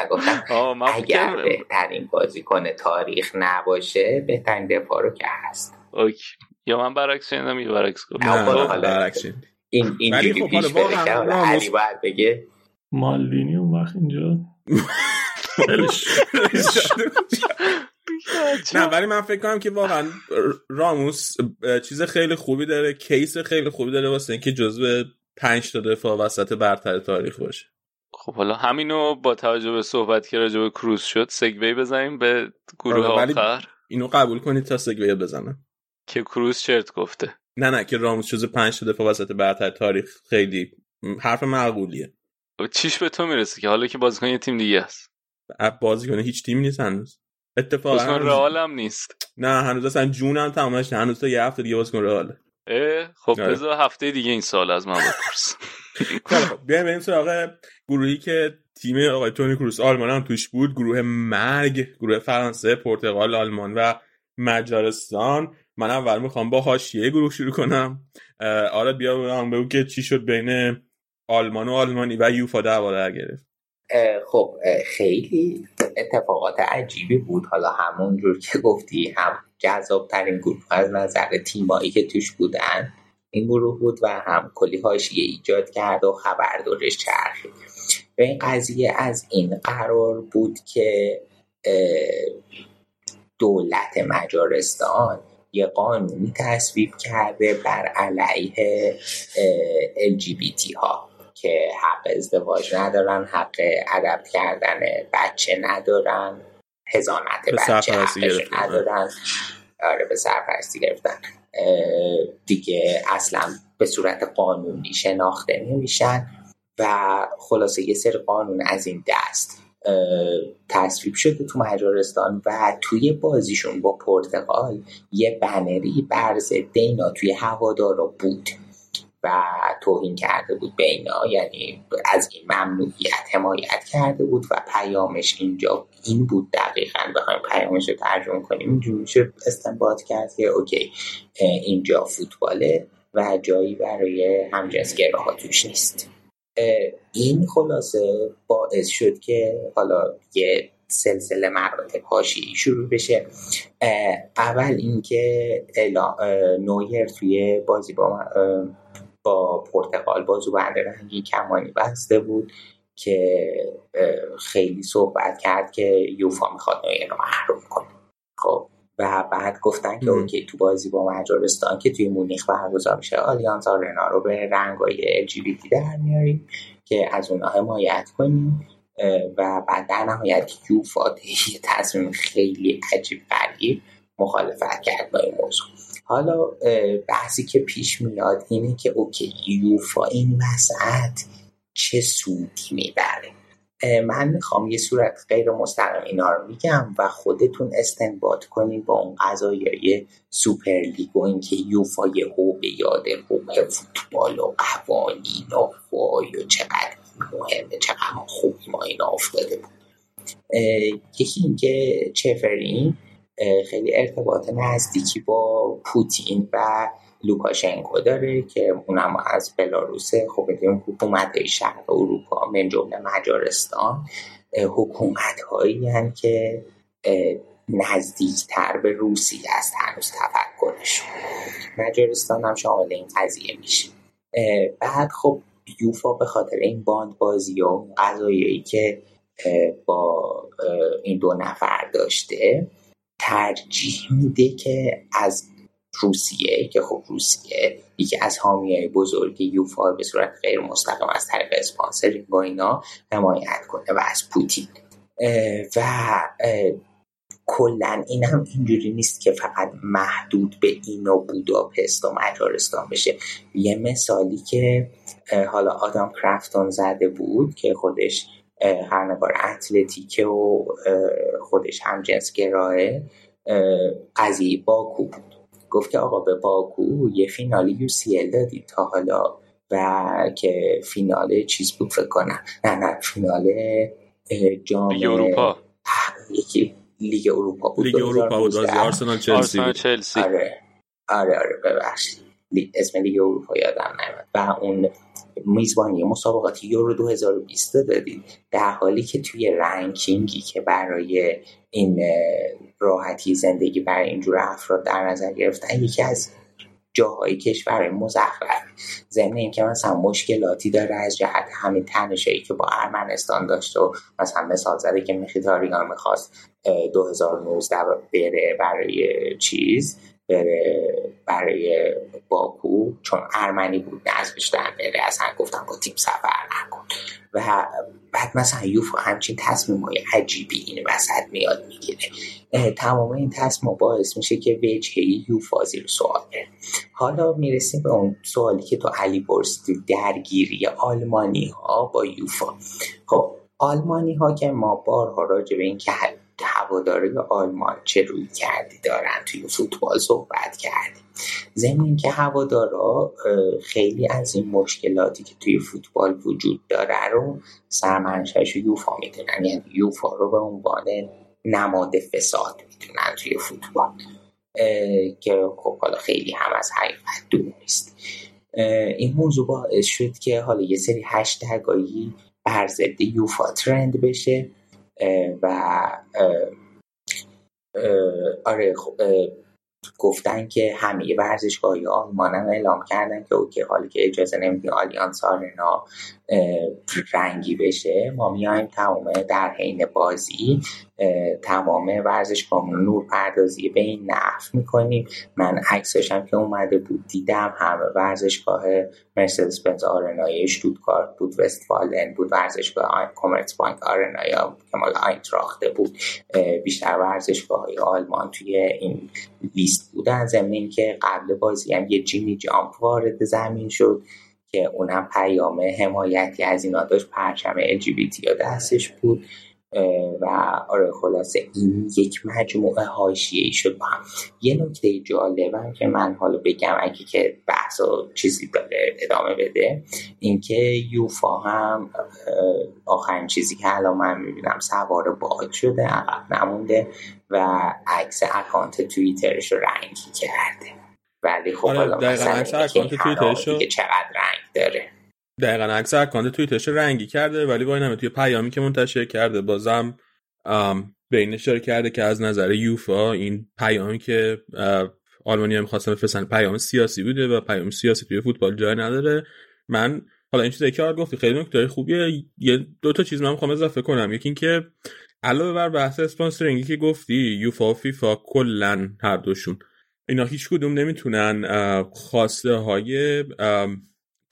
من اگر بهترین بازیکن تاریخ نباشه بهترین دفاع رو که هست. اوکی. یا من برعکس شنیدم یا برعکس گفت؟ نه خب، نه برعکس شد. این ولی اینجوری خب پیش واقعا که علی باید بگه مالدینی اون وقت اینجا. نه ولی من فکر کنم که واقعا راموس چیز خیلی خوبی داره کیس خیلی خوبی داره واسه اینکه جزو پنج تا دفاع وسط برتر تاریخ باشه. خب حالا همینو با توجه به صحبت که راجع به کروز شد سگوی بزنیم به گروه آره، آخر. اینو قبول کنید تا سگوی بزنم که کروز چرت گفته. نه نه که راموس جزو پنج تا دفاع وسط برتر تاریخ خیلی حرف معقولیه. چیش به تو می‌رسه که؟ حالا که بازیکن یه تیم دیگه است. بازیکن هیچ تیم نیست هنوز. اتفاقا بازیکن رئال هم نیست. نه هنوز اصلا جونم تمام نشده. هنوز تا یه هفته دیگه بازیکن رئاله. اه خب آره. بذار هفته دیگه این سال از من بپرس. خب بیایم بریم سراغ گروهی که تیم آقای تونی کروس آلمان هم توش بود. گروه مرگ گروه فرانسه پرتغال آلمان و مجارستان. من اول می‌خوام با حاشیه گروه شروع کنم. آره بیا بگو که چی شد بین آلمان و آلمانی و یوفا دعوا در گرفت. خب خیلی اتفاقات عجیبی بود. حالا همون جور که گفتی هم جذاب ترین گروه از نظر تیمایی که توش بودن این گروه بود و هم کلی حاشیه ایجاد کرد و خبر دورش چرخید. و این قضیه از این قرار بود که دولت مجارستان یه قانونی تصویب کرده بر علیه LGBT ها. که حق ازدواج ندارن حق ادب کردن بچه ندارن هزانت بچه حقش. ندارن. آره به سرپرستی گرفتن. دیگه اصلا به صورت قانونی شناخته نمیشن و خلاصه یه سری قانون از این دست تصویب شده تو مجارستان و توی بازیشون با پرتغال یه بنری بر ضد اینا توی هوادارا بود. و توهین کرده بود به اینا. یعنی از این ممنوعیت حمایت کرده بود و پیامش اینجا این بود دقیقا. بخوایم پیامش رو ترجمه کنیم. اینجوری میشه استنباط کرد که اوکی اینجا فوتباله و جایی برای همجنسگراها توش نیست. این خلاصه باعث شد که حالا یه سلسله مراتب حاشیه‌ای شروع بشه. اول اینکه نویر توی بازی با با پرتغال بازو بند رنگی کمانی بسته بود که خیلی صحبت کرد که یوفا می‌خواد نویر رو محروم کنه. خب و بعد گفتن که. okay تو بازی با مجارستان که توی مونیخ برگزار میشه آلیانز آرنا رو به رنگای LGBT در میاریم که از اونها حمایت کنیم. و بعد در نهایت یوفا یه تصمیم خیلی عجیب غریب مخالفت کرد با این موضوع. حالا بحثی که پیش میاد اینه که okay یوفا این وسط چه سودی می‌بره؟ من می‌خوام یه صورت غیر مستقیم اینا رو میگم و خودتون استنباط کنین با اون قضایای سوپر لیگ و اینکه یوفا یه به یاد حقوق فوتبال و قوانین و و چقدر مهمه چقدر خوب ما اینا افتاده بود. یکی اینکه چفرین خیلی ارتباط نزدیکی با پوتین و لوکاشنکو داره که اونم از بلاروسه خب می‌دونیم حکومت شرق اروپا من جمله مجارستان حکومت هایی که اه، نزدیکتر به روسیه است هنوز تفکرشون مجارستان هم شامل این قضیه میشه. بعد خب یوفا به خاطر این باند بازی و اون قضایایی که با این دو نفر داشته ترجیح میده که از روسیه که خب روسیه یکی از حامیای بزرگ یوفا به صورت غیر مستقیم از طریق اسپانسرینگ و اینا حمایت کنه و از پوتین. و کلا این هم اینجوری نیست که فقط محدود به این و بوداپست و مجارستان بشه. یه مثالی که حالا آدام کرافتون زده بود که خودش خرنگار اتلتیکه و خودش هم جنس گراه قضیه باکو بود. گفت که آقا به باکو یه فینال یو سی ال دادیم تا حالا و که فینال چیز بود فکر کنم. نه نه فینال جام لیگ اروپا. یکی لیگ اروپا بود. لیگ اروپا بود بازی 2019. آرسنال چلسی آرسنال بود چلسی. آره. آره آره ببخشید. اسم لیگ اروپا یادم نمیاد و اون میزبانی مسابقات یورو 2020 رو دادید در حالی که توی ranking ی که برای این راحتی زندگی برای اینجور افراد در نظر گرفتن یکی از جاهای کشور مزخرف. ضمن اینکه مثلا مشکلاتی داره از جهت همین تنشایی که با ارمنستان داشته و مثلا مثال زده که میخیتاریان می‌خواست 2019 بره برای چیز. بره برای باکو چون ارمنی بود نزدش در بره. اصلا گفتم با تیم سفر نکن. و بعد مثلا یوفا همچین تصمیم های عجیبی این وسط میاد می‌گیره. تمام این تصمیم باعث میشه که وجهه یوفا زیر سواله حالا می‌رسیم به اون سوالی که تو علی پرسیدی درگیری آلمانی ها با یوفا. خب آلمانی ها که ما بارها راجع به این که هواداری آلمان چه روی کردی دارن؟ توی فوتبال صحبت کردیم ضمن اینکه هوادارا خیلی از این مشکلاتی که توی فوتبال وجود داره رو سرمنشهش یوفا می‌دونن. یعنی یوفا رو به عنوان نماد فساد می‌دونن توی فوتبال. که خب حالا خیلی هم از حقیقت دور نیست. این موضوع باعث شد که حالا یه سری هشتگایی بر ضد یوفا ترند بشه. و آره خب گفتن که همه ورزشگاهی آلمان هم اعلام کردن که اوکی حالی که اجازه نمیدیم آلیانس آرنا رنگی بشه. ما میایم تمام در حین بازی تمام ورزشگاه نور پردازی به این نحو می‌کنیم. من عکسشم که اومده بود دیدم همه ورزشگاه مرسدس بنز آرنای شتوتگارت بود وستفالن بود ورزشگاه کامرس بانک آرنایا که مال آینتراخته بود. بیشتر ورزشگاه های آلمان توی این لیست بودن. زمین که قبل بازی هم یه جیمی جامپ وارد زمین شد. که اونم پیام حمایتی از اینا داشت پرچم LGBT یا دستش بود. و آره خلاصه این یک مجموعه حاشیه‌ای شد با هم. یه نکته جالبم که من حالا بگم اگه که بحث و چیزی داره ادامه بده اینکه یوفا هم آخرین چیزی که الان من می‌بینم سوار باد شده عقب نمونده و عکس اکانت توییترش رو رنگی کرده. ولی خب آره دقیقا عکس اکانت رو چقدر رنگ داره. دقیقا عکس اکانت توییترش رنگی کرده ولی با این همه توی پیامی که منتشر کرده بازم به این اشاره کرده که از نظر یوفا این پیامی که آلمانی هم خواستن بفرستن پیام سیاسی بوده و پیام سیاسی توی فوتبال جای نداره. من حالا این چیزی که گفتی خیلی نکته خوبیه. یه دو تا چیز من می‌خوام اضافه کنم. یکی اینکه علاوه بر بحث sponsoring ی که گفتی یوفا و فیفا کلا هر دوشون. اینا هیچ کدوم نمی‌تونن خواسته های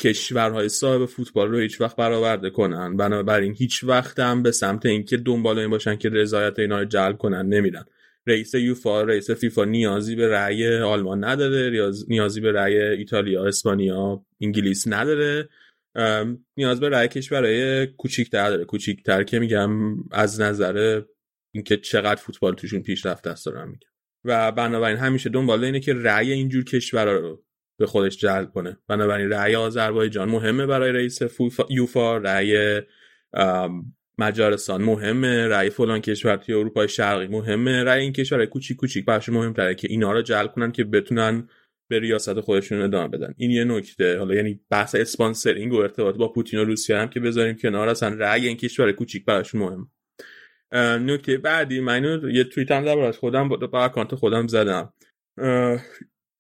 کشورهای صاحب فوتبال رو هیچ وقت برآورده کنن. بنابراین هیچ وقت هم به سمت اینکه دنبال این باشن که رضایت اینا رو جلب کنن نمیرن. رئیس یوفا رئیس فیفا نیازی به رأی آلمان نداره نیازی به رأی ایتالیا اسپانیا انگلیس نداره. نیاز به رأی کشورهای کوچیک‌تر داره کوچیک‌تر که میگم از نظر اینکه چقدر فوتبال توشون پیشرفته است دارم میگم. و بنابراین همیشه دنبال اینه که رأی اینجور کشورها رو به خودش جلب کنه. بنابراین رأی آذربایجان مهمه برای رئیس یوفا رأی مجارستان مهمه رأی فلان کشور توی اروپای شرقی مهمه رأی این کشورهای کوچیک کوچیک برش مهمتره که اینا رو جلب کنن که بتونن به ریاست خودشون ادامه بدن. این یه نکته. حالا یعنی بحث اسپانسرینگ و ارتباط با پوتین و روسیه هم که بذاریم کنار اصلا رأی این کشور کوچیک براشون مهم نکته بعدی من یه توییت هم دربارش خودم با اکانت خودم زدم.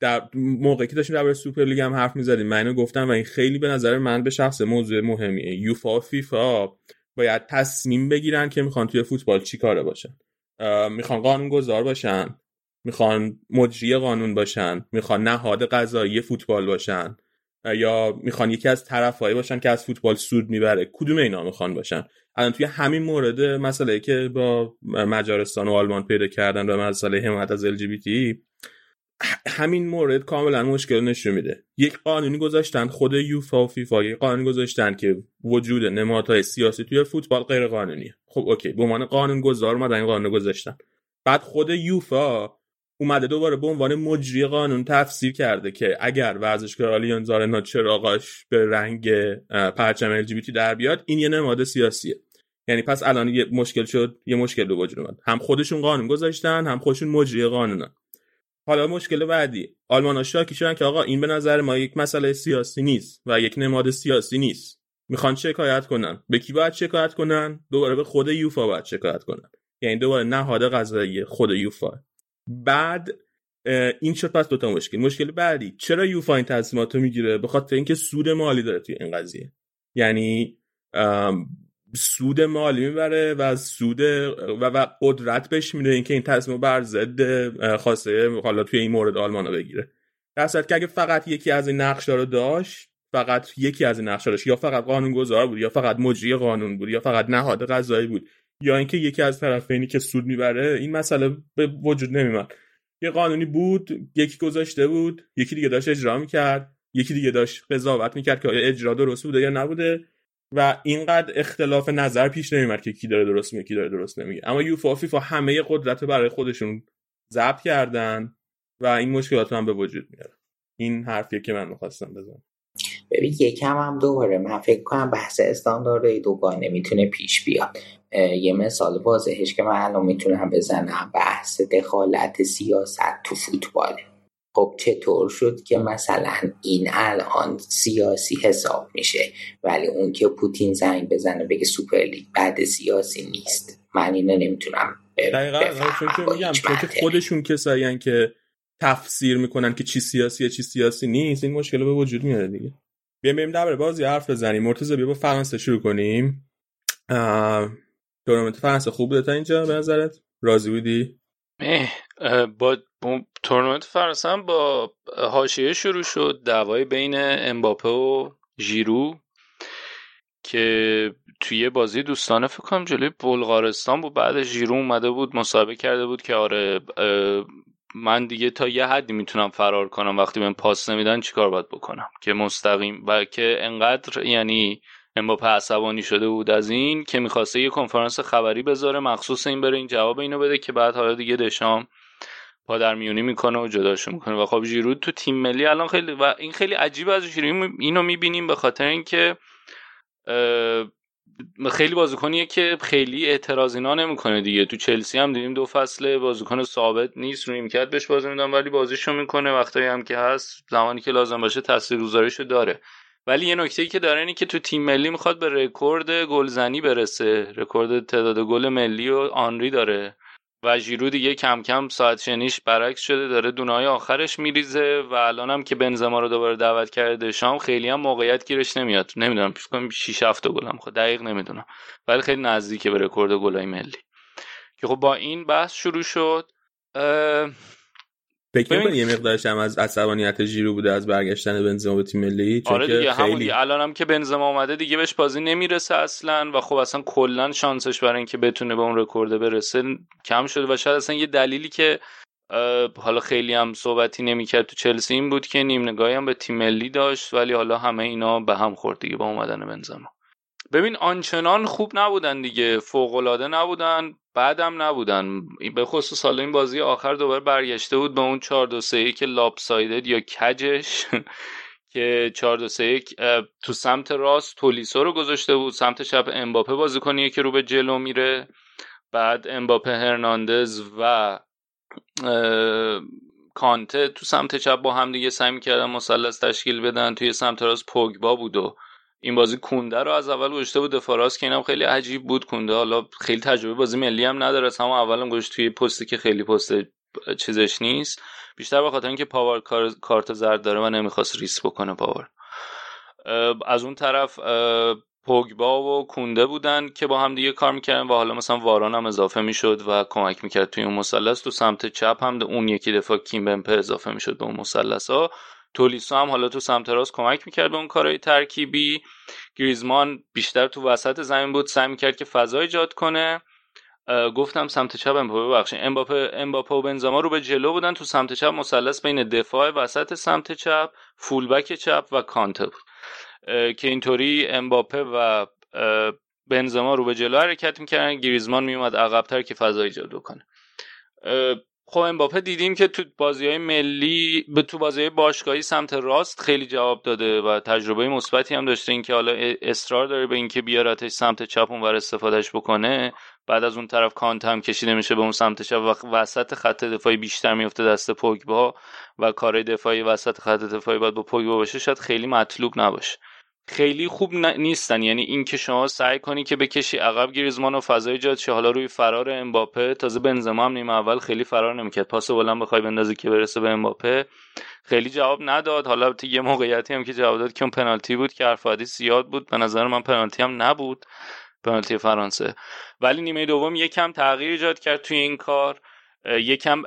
در موقعی که داشتیم درباره سوپر لیگ هم حرف می‌زدیم من گفتم و این خیلی به نظر من به شخص موضوع مهمیه. یوفا فیفا باید تصمیم بگیرن که می‌خوان توی فوتبال چی کاره باشن. می‌خوان قانون گذار باشن می‌خوان مجری قانون باشن می‌خوان نهاد قضایی فوتبال باشن یا می‌خوان یکی از طرفایی باشن که از فوتبال سود می‌بره. کدوم اینا می‌خوان باشن؟ الان توی همین مورد مسئله که با مجارستان و آلمان پیدا کردن و مسئله حمایت از LGBT همین مورد کاملا مشکل نشون میده. یک قانونی گذاشتن خود یوفا و فیفا یک قانونی گذاشتن که وجود نمادهای سیاسی توی فوتبال غیر قانونیه خب اوکی به عنوان قانون گذار اومدن این قانون گذاشتن. بعد خود یوفا اومده دوباره به عنوان مجری قانون تفسیر کرده که اگر ورزشگاه آلیانز آرنا چراغاش به رنگ پرچم ال در بیاد این یه نماد سیاسیه. یعنی پس الان یه مشکل شد یه مشکل به وجود اومد. هم خودشون قانون گذاشتن هم خودشون مجری قانونن. حالا مشکل بعدی. آلمان ها شاکی شدن که آقا این به نظر ما یک مسئله سیاسی نیست و یک نماد سیاسی نیست. می‌خوان شکایت کنن. به کی باید شکایت کنن؟ دوباره به خود یوفا باید شکایت کنن. یعنی دوباره نهاد قضایی خود یوفا. بعد این شد پس دوتا مشکل؟ مشکل بعدی چرا یوفا این تصمیمات رو می‌گیره؟ به خاطر اینکه سود مالی داره توی این قضیه. یعنی سود مالی می‌بره و سود و, و قدرت بهش میده اینکه این تصمیم بر ضد خواسته حالا توی این مورد آلمان رو بگیره. در که اگه فقط یکی از این نقشه رو داشت فقط یکی از این نقشه داشت یا فقط قانون گذار بود یا فقط مجری قانون بود یا فقط نهاد قضایی بود یا اینکه یکی از طرفینی که سود می‌بره این مسئله به وجود نمیمد یه قانونی بود یکی گذاشته بود یکی دیگه داشت اجرا می‌کرد یکی دیگه داشت قضاوت می‌کرد که آیا اجرا درست بوده یا نبوده و اینقدر اختلاف نظر پیش نمیمد که کی داره درست میگه کی داره درست نمیگه. اما یوفا فیفا همه قدرت برای خودشون ضبط کردن و این مشکلات هم به وجود میاره. این حرفیه که من می‌خواستم بزنم. ببین یکم هم دوباره من فکر کنم بحث استاندارد دوگانه می‌تونه پیش بیاد. یه مثال واضحش که من الان می‌تونم بزنم. بحث دخالت سیاست تو فوتباله خب چطور شد که مثلا این الان سیاسی حساب میشه ولی اون که پوتین زنگ بزنه بگه سوپر لیگ بعد سیاسی نیست؟ من اینو نمی‌تونم دقیقا چون که میگم که خودشون کسایی که تفسیر می‌کنن که چی سیاسیه چی سیاسی نیست این مشکل به وجود میاره دیگه. بیایم بریم درباره بازی حرف بزنیم. مرتضی بیا با فرانسه شروع کنیم. تورنمنت فرانسه خوب بوده تا اینجا به نظرت؟ راضی بودی؟ با تورنمنت فرانسه هم با حاشیه شروع شد دعوای بین امباپه و ژیرو که توی بازی دوستانه فکر کنم جلوی بلغارستان بود بعد ژیرو اومده بود مسابقه کرده بود که آره من دیگه تا یه حدی می‌تونم فرار کنم وقتی من پاس نمیدن چیکار باید بکنم؟ که مستقیم و که انقدر یعنی امباپه عصبانی شده بود از این که می‌خواسته یه کنفرانس خبری بذاره. مخصوص این بره این جواب اینو بده که بعد حالا دیگه دشام پادر میونی می‌کنه و جداشو می‌کنه. و خب ژیرو تو تیم ملی الان خیلی و این خیلی عجیب از ژیرو اینو می‌بینیم به خاطر اینکه خیلی بازیکنیه که خیلی اعتراض اینا نمی‌کنه دیگه. تو چلسی هم دیدیم دو فصل بازیکن ثابت نیست روی نیمکت بهش بازی میدن ولی بازیشو می‌کنه. وقتایی هم که هست زمانی که لازم باشه تاثیرگذاریشو داره. ولی یه نکته که داره اینه که تو تیم ملی می‌خواد به رکورد گلزنی برسه. رکورد تعداد گل ملی و آنری داره و ژیرو دیگه کم کم ساعت شنیش برعکس شده داره دونای آخرش میریزه و الان هم که بنزما رو دوباره دعوت کرده دشام خیلی هم موقعیت گیرش نمیاد. نمی‌دونم فکر کنم 6 7 گل هم خود دقیق نمی‌دونم. ولی خیلی نزدیکه به رکورد گلای ملی. که خب با این بحث شروع شد. فکر یه مقدارش هم از عصبانیت ژیرو بوده از برگشتن بنزما به تیم ملی؟ چون آره دیگه خیلی الان هم که بنزما اومده دیگه بهش بازی نمی‌رسه اصلا و خب اصلا کلا شانسش برای اینکه بتونه به اون رکورد برسه کم شده و شاید اصلا یه دلیلی که حالا خیلی هم صحبتی نمی‌کرد تو چلسی این بود که نیم نگاهی هم به تیم ملی داشت ولی حالا همه اینا به هم خورد دیگه با اومدن بنزما. ببین آنچنان خوب نبودن دیگه. فوق العاده نبودن بعدم نبودن. به خصوص حالا این بازی آخر دوباره برگشته بود به اون 4 2 3 که لاپسایدد یا کجش که 4 2 3 تو سمت راست تولیسو رو گذاشته بود. سمت چپ امباپه بازیکنیه که رو به جلو میره. بعد امباپه هرناندز و کانته تو سمت چپ با هم دیگه سعی می‌کردن مثلث تشکیل بدن. توی سمت راست پوگبا بود و این بازی کونده رو از اول گذاشته بود دفاع راست که اینم خیلی عجیب بود کونده. حالا خیلی تجربه بازی ملی هم نداره. از اولم گذاشت توی پستی که خیلی پست چیزش نیست. بیشتر به خاطر اینکه پاوار کارت زرد داره و نمی‌خواست ریسک بکنه پاوار. از اون طرف پوگبا و کونده بودن که با هم دیگه کار می‌کردن و حالا مثلا واران هم اضافه می‌شد و کمک می‌کرد توی اون مثلث. تو سمت چپ هم اون یکی دفاع کیم بمپه اضافه می‌شد به اون مثلث ها تولیسو هم حالا تو سمت راست کمک می‌کرد به اون کارهای ترکیبی. گریزمان بیشتر تو وسط زمین بود سعی می‌کرد که فضا ایجاد کنه. گفتم سمت چپ امباپه ببخشید امباپه امباپه و بنزما رو به جلو بودن تو سمت چپ مثلث بین دفاع وسط سمت چپ فولبک چپ و کانته بود. که اینطوری امباپه و بنزما رو به جلو حرکت می‌کردن. گریزمان میومد عقبتر که فضا ایجاد کنه خب امباپه دیدیم که تو بازی های ملی به تو بازی باشگاهی سمت راست خیلی جواب داده و تجربه مثبتی هم داشته. اینکه حالا اصرار داره به اینکه بیارتش سمت چپ اونور استفادهش بکنه بعد از اون طرف کانت هم کشیده میشه به اون سمت چپ و وسط خط دفاعی بیشتر میفته دست پوگبا و کار دفاعی وسط خط دفاعی باید با پوگبا باشه شاید خیلی مطلوب نباشه. خیلی خوب نیستن. یعنی این که شما سعی کنی که بکشی عقب گریزمان و فضای جاد شه. حالا روی فرار امباپه. تازه بنزما هم نیمه اول خیلی فرار نمی‌کرد. پاس بلند بخوای بندازی که برسه به امباپه. خیلی جواب نداد. حالا یه موقعیتی هم که جواب داد که اون پنالتی بود که حرف زیاد بود. به نظر من پنالتی هم نبود. پنالتی فرانسه. ولی نیمه دوم یکم تغییر ایجاد کرد توی این کار. یکم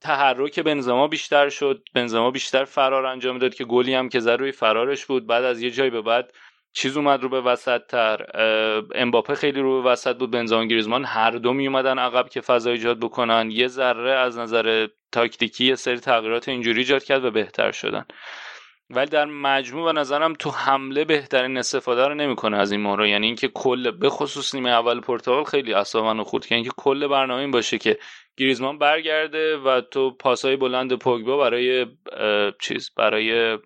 تحرک بنزما بیشتر شد. بنزما بیشتر فرار انجام داد که گلی هم که روی فرارش بود. بعد از یه جای به بعد چیز اومد رو به وسط تر امباپه خیلی رو به وسط بود. بنزما گریزمان هر دو می اومدن عقب که فضا ایجاد بکنن. یه ذره از نظر تاکتیکی یه سری تغییرات اینجوری ایجاد کرد و بهتر شدن. ولی در مجموع به نظرم تو حمله بهترین استفاده رو نمی‌کنه از این مهره. یعنی اینکه کل به خصوص نیمه اول پرتغال خیلی اصلا خورد که اینکه کل برنامه این باشه که گریزمان برگرده و تو پاسای بلند پوگبا برای چیز برای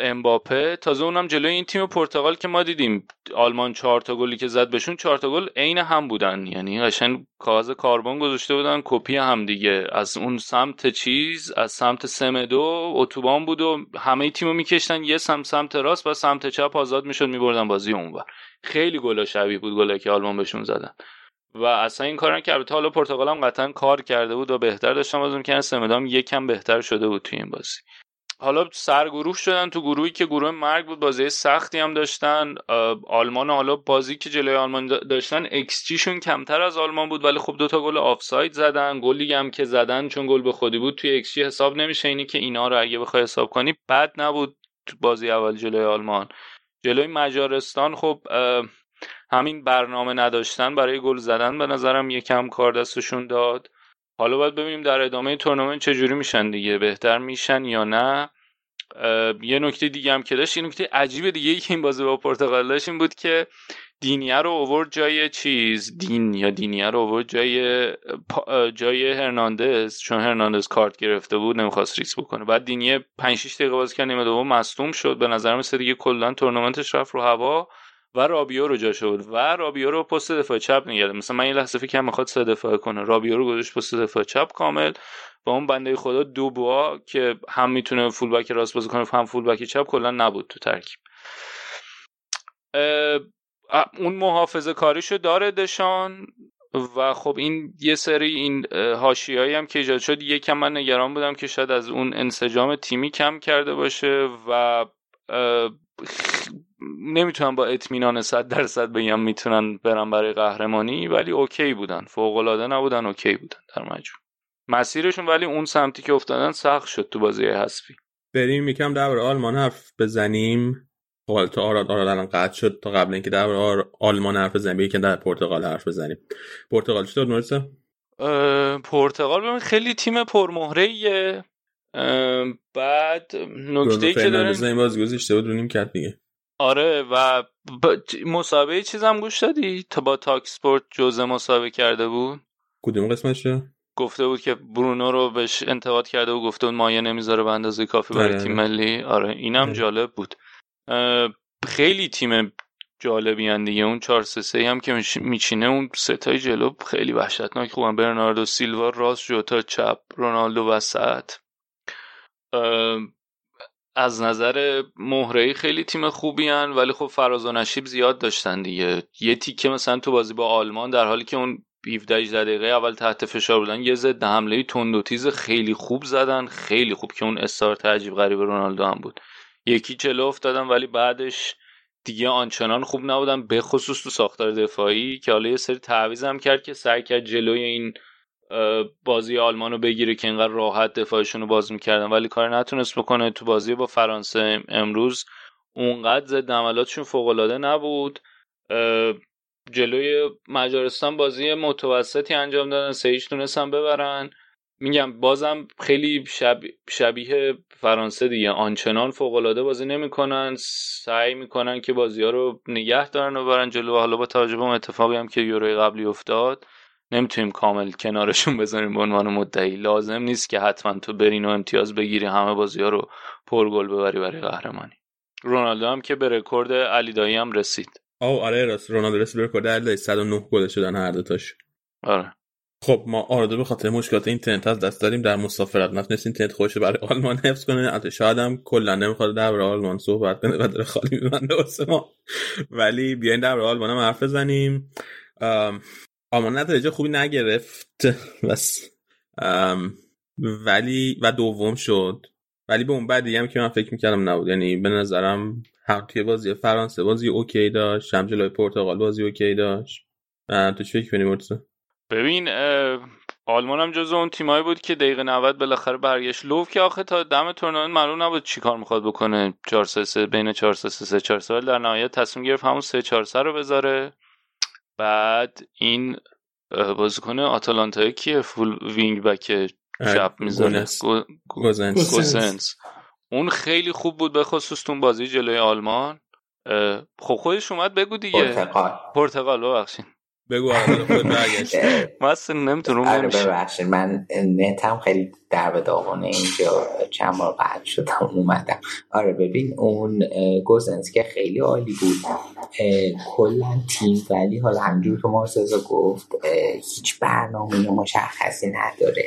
امباپه. تازه اونم جلوی این تیم پرتغال که ما دیدیم آلمان چهار تا گلی که زد بهشون چهار تا گل عین هم بودن. یعنی قشنگ کاغذ کاربن گذاشته بودن کپی هم دیگه. از اون سمت چیز از سمت سمدو اتوبان بود و همه تیمو میکشتن. یه سمت سمت راست و سمت چپ آزاد می‌شد میبردن بازی اونور. خیلی گلا شبیه بود گلا که آلمان بهشون زدن. و اصلا این کارن که البته حالا پرتغال هم قطعا کار کرده بود و بهتر داشتن بازی می‌کردن سمدو هم یکم بهتر شده بود توی این بازی. حالا سرگروه شدن تو گروهی که گروه مرگ بود بازی سختی هم داشتن. آلمان حالا بازی که جلوی آلمان داشتن ایکس جیشون کمتر از آلمان بود ولی خب دوتا گل آفساید زدن. گلی هم که زدن چون گل به خودی بود توی ایکس جی حساب نمیشه اینی که اینا رو اگه بخوای حساب کنی بد نبود بازی اول جلوی آلمان. جلوی مجارستان خب همین برنامه نداشتن برای گل زدن به نظرم یکم کار دستشون داد. حالا باید ببینیم در ادامه تورنمنت چجوری میشن دیگه بهتر میشن یا نه. یه نکته دیگه هم که داشت یه نکته عجیب دیگه که این بازی با پرتغال داشت این بود که دینیه رو اوورد جای چیز؟ دین یا دینیه رو اوورد جای جای هرناندز؟ چون هرناندز کارت گرفته بود نمی‌خواست ریس بکنه. بعد دینیه 5 6 دقیقه بازی کرد نیمه دوم مصدوم شد. به نظر مثل دیگه کلا تورنمنتش رفت رو هوا. و رابیو رو جاش بود و رابیو رو پست دفاع چپ نگرد مثلا من یه لحظه فکر می‌خواد سه دفاع کنه. رابیو رو گذاشت پست دفاع چپ کامل. و اون بنده خدا دوبوا که هم می‌تونه فولبک راست بازی کنه هم فولبک چپ کلا نبود تو ترکیب. اون محافظه کاریشو داره دشان و خب این یه سری این هاشیایی هم که ایجاد شد. یکم من نگران بودم که شاید از اون انسجام تیمی کم کرده باشه و نمی‌تونم با اطمینان صد درصد بگم می‌تونن برن برای قهرمانی ولی okay بودن. فوق العاده نبودن okay بودن در مجموع. مسیرشون ولی اون سمتی که افتادن سخت شد تو بازی حذفی. بریم یکم در آلمان حرف بزنیم. حالا تا آراد آراد الان قطع شد تا قبل اینکه در آلمان حرف بزنیم که در پرتغال حرف بزنیم. پرتغال چطور نورسه پرتغال ببین خیلی تیم پرمهره بعد نکته که داره باز گذاشته بود رونیم کرد دیگه. آره و مسابقه چیزم گوش دادی؟ تا با تاک سپورت جزء مسابقه کرده بود؟ کدوم قسمتشه؟ گفته بود که برونو رو بهش انتقاد کرده و گفته بود مایه نمی‌ذاره به اندازه کافی برای آره. تیم ملی. آره اینم آره. جالب بود. خیلی تیم جالبی دیگه. اون 4 3 هم که میچینه اون ستای جلو خیلی وحشتناک خوبن. برناردو سیلوا راست جوتا چپ رونالدو وسط. از نظر مهره خیلی تیم خوبی هن ولی خب فراز و نشیب زیاد داشتن دیگه. یه تیکه مثلا تو بازی با آلمان در حالی که اون 17 18 دقیقه اول تحت فشار بودن یه ضد حمله تند و تیز خیلی خوب زدن. خیلی خوب که اون استارت عجیب غریب رونالدو هم بود. یکی چلو افتادن ولی بعدش دیگه آنچنان خوب نبودن به خصوص تو ساختار دفاعی که حالا یه سری تعویض کرد که سعی کرد جلوی این بازی آلمان رو بگیره که اینقدر راحت دفاعشون رو باز می‌کردن. ولی کار نتونست بکنه تو بازی با فرانسه امروز. اونقدر ضد عملاتشون فوقالعاده نبود. جلوی مجارستان بازی متوسطی انجام دادن. سه هیچ تونستن ببرن. میگم بازم خیلی شبیه فرانسه دیگه. آنچنان فوق بازی نمی‌کنن. سعی می‌کنن که بازی ها رو نگه دارن و برن جلو. حالا با توجه به اتفاقی هم که یوروی قبلی افتاد. نمی‌تونیم کامل کنارشون بذاریم به عنوان مدعی. لازم نیست که حتما تو برین و امتیاز بگیری همه بازی ها رو پر گل ببری برای قهرمانی. رونالدو هم که به رکورد علی دایی هم رسید. او آره راست. رونالدو رسید به رکورد علی دایی. 109 گل شدن هر دو تاش. آره. خب ما آرادو به خاطر مشکلات اینترنت از دست داریم در مسافرت نتونست اینترنت خوش برای آلمان حفظ کنه. شاید هم کلا نمی‌خواد در آلمان صحبت کنه. و داره خالی میبنده واسه ما. ولی بیاین در آلمان هم حرف بزنیم. آلمان نتیجه خوبی نگرفت. بس. ولی و دوم شد. ولی به اون بدی هم که من فکر می‌کردم نبود. یعنی به نظرم هم توی بازی فرانسه بازی okay داشت هم جلوی پرتغال بازی okay داشت. تو چی فکر کنی ببین آلمان هم جز اون تیمایی بود که دقیقه 90 بالاخره برگشت. لوف که آخه تا دم تورنمنت معلوم نبود چیکار می‌خواد بکنه. 4 3 بین 4 3 3 4 سال در نهایت تصمیم گرفت همون 3 4 رو بذاره. بعد این بازیکن آتالانتا کیه؟ فول وینگ بک شب می‌زنه گوزنس. اون خیلی خوب بود به خصوص اون بازی جلوی آلمان. خب خودش اومد بگو دیگه. پرتغال. پرتغال ببخشید. بگو خود برگشت. من اصلا نمی‌تونم آره ببخشید من نتم خیلی در به داغونه. اینجا چند بار بعد شدم اومدم. آره ببین اون گوزنس که خیلی عالی بود. کلا تیم ولی حالا همونجور که مرسزا گفت هیچ برنامه مشخصی نداره.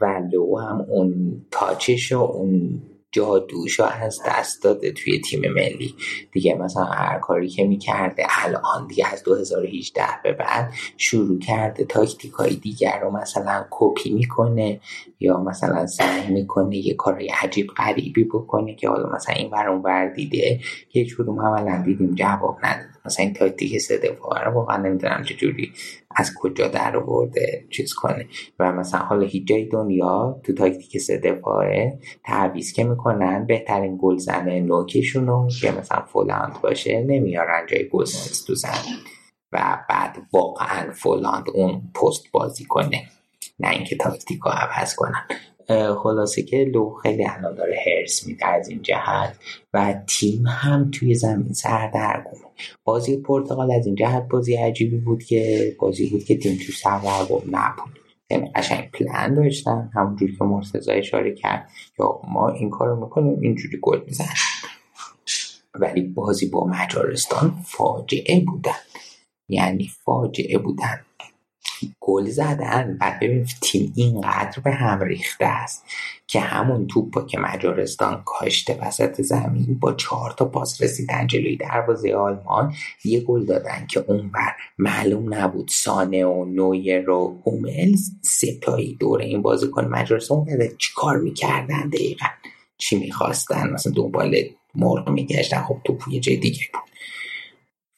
و لو هم اون touch ش و اون جادوشو از دست داده توی تیم ملی. دیگه مثلا هر کاری که می‌کرده الان دیگه از 2018 به بعد شروع کرده تاکتیک های دیگر رو مثلا کپی می‌کنه یا مثلا سعی می‌کنه یه کارای عجیب غریبی بکنه که حالا مثلا این ور اون ور دیده. که هیچ کدوم عملا دیدیم جواب نداده مثلا این تاکتیک سه دفاعه رو واقعا نمی‌دونم چجوری از کجا در آورده چیز کنه. و مثلا حالا هیچ جای دنیا تو تاکتیک سه دفاعه تعویض که می‌کنن بهترین گلزن نوکشون که مثلا فولاند باشه نمیارن جای گوزنس تو زمین و بعد واقعا فولاند اون پست بازی کنه نه اینکه تاکتیک رو عوض کنن. خلاصه که لو خیلی الان داره هرس میده از این جهت و تیم هم توی زمین سردرگمه بازی پرتغال از این جهت بازی عجیبی بود که بازی بود که تیم توی سردرگم نبود. یعنی قشنگ پلان داشتن همونجوری که مرتضی اشاره کرد یا ما این کارو می‌کنیم اینجوری گل می‌زنیم. ولی بازی با مجارستان فاجعه بودن. یعنی فاجعه بودن. گل زدن بعد ببین تیم اینقدر به هم ریخته است که همون توپ که مجارستان کاشته وسط زمین با چهار تا پاس رسیدن جلوی دروازه آلمان یه گل دادن که اونور معلوم نبود سانه و نویر و هوملز ستایی دور این بازیکن مجارستان چی کار می‌کردن دقیقا؟ چی می‌خواستن؟ مثلا دنبال مرغ میگشتن. خب توپ یه جای دیگه بود.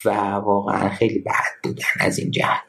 و واقعا خیلی بد بودن از این جهت.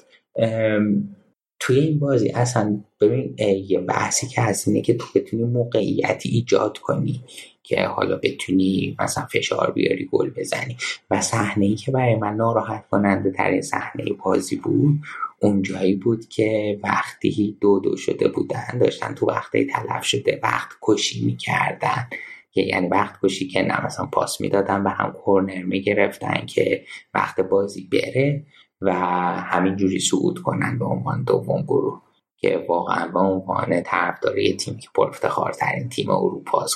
توی این بازی اصلا ببین یه بحثی که هست اینه که تو بتونی موقعیتی ایجاد کنی که حالا بتونی مثلا فشار بیاری گل بزنی. و صحنه ای که برای من ناراحت کننده ترین صحنه بازی بود اونجایی بود که وقتی دو دو شده بودن داشتن تو وقتی تلف شده وقت کشی می‌کردن. یعنی وقت کشی که نه مثلا پاس می‌دادن و هم کرنر می‌گرفتن که وقت بازی بره. و همینجوری صعود کنن به عنوان دوم گروه که واقعا به عنوان طرفدار تیمی که پرافتخارترین تیم اروپا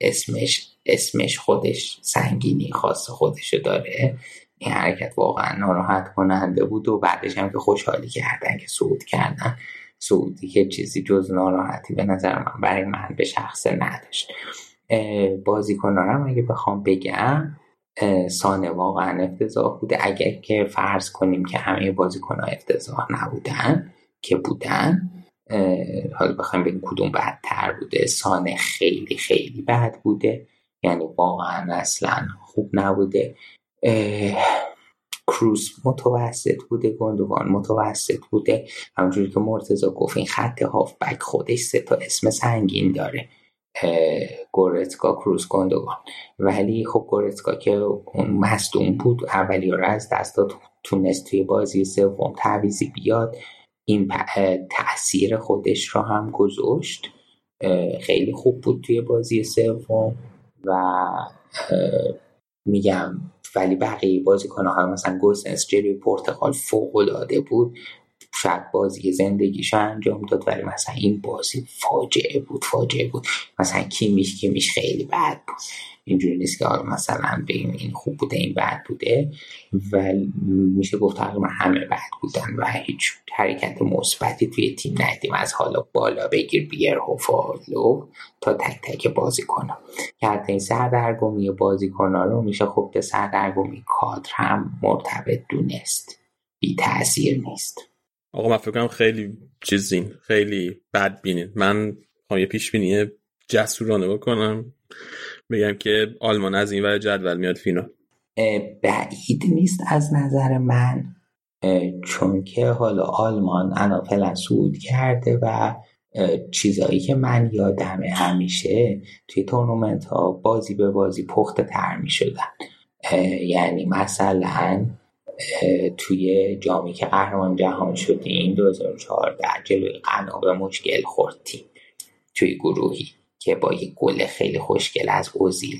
اسمش اسمش خودش سنگینی خاص خودشو داره. این حرکت واقعا ناراحت کننده بود و بعدش هم که خوشحالی کردن که صعود کردن. صعودی که چیزی جز ناراحتی به نظر من برای من به شخص نداشت. بازیکنارم اگه بخوام بگم سانه واقعا افتضاح بوده. اگر که فرض کنیم که همه بازیکن ها افتضاح نبودن که بودن حالا بخوایم بگیم کدوم بدتر بوده. سانه خیلی خیلی بد بوده. یعنی واقعا اصلا خوب نبوده. کروز متوسط بوده گندوان متوسط بوده. همونجوری که مرتزا گفت این خط هافبک خودش سه تا اسم سنگین داره. گورتکا کروز گندوگان ولی خب گورتکا که اون مصدوم بود اولی رو از دست داد تونست توی بازی سوم تعویزی بیاد. این تاثیر خودش رو هم گذاشت. خیلی خوب بود توی بازی سوم و میگم ولی بقیه بازیکن‌ها هم مثلا گوسنس جلوی پرتغال فوق العاده بود. شاید بازی زندگیش انجام داد ولی مثلا این بازی فاجعه بود فاجعه بود. مثلا کیمیش کیمیش خیلی بد بود. اینجوری نیست که مثلا بگیم این خوب بوده این بد بوده. و میشه گفت تقریبا همه بد بودن و هیچ حرکت مثبتی توی تیم ندیدیم. از حالا بالا بگیر بیر و تا تک تک بازی کنم که حتی این سردرگمی بازی رو میشه خب به سردرگمی کادر هم مرتبط دونست. بی تاثیر نیست. آقا من فکر خیلی چیزین خیلی بد بینید من یه پیش بینی جسورانه بکنم بگم که آلمان از این ور جدول میاد فینال. بعید نیست از نظر من چون که حالا آلمان انا فعلا کرده و چیزایی که من یادمه همیشه توی تورنمنت ها بازی به بازی پخته تر می شدن یعنی مثلا توی جامی که قهرمان جهان شدیم 2014 جلوی قنا به مشکل خوردیم توی گروهی که با یک گل خیلی خوشگل از اوزیل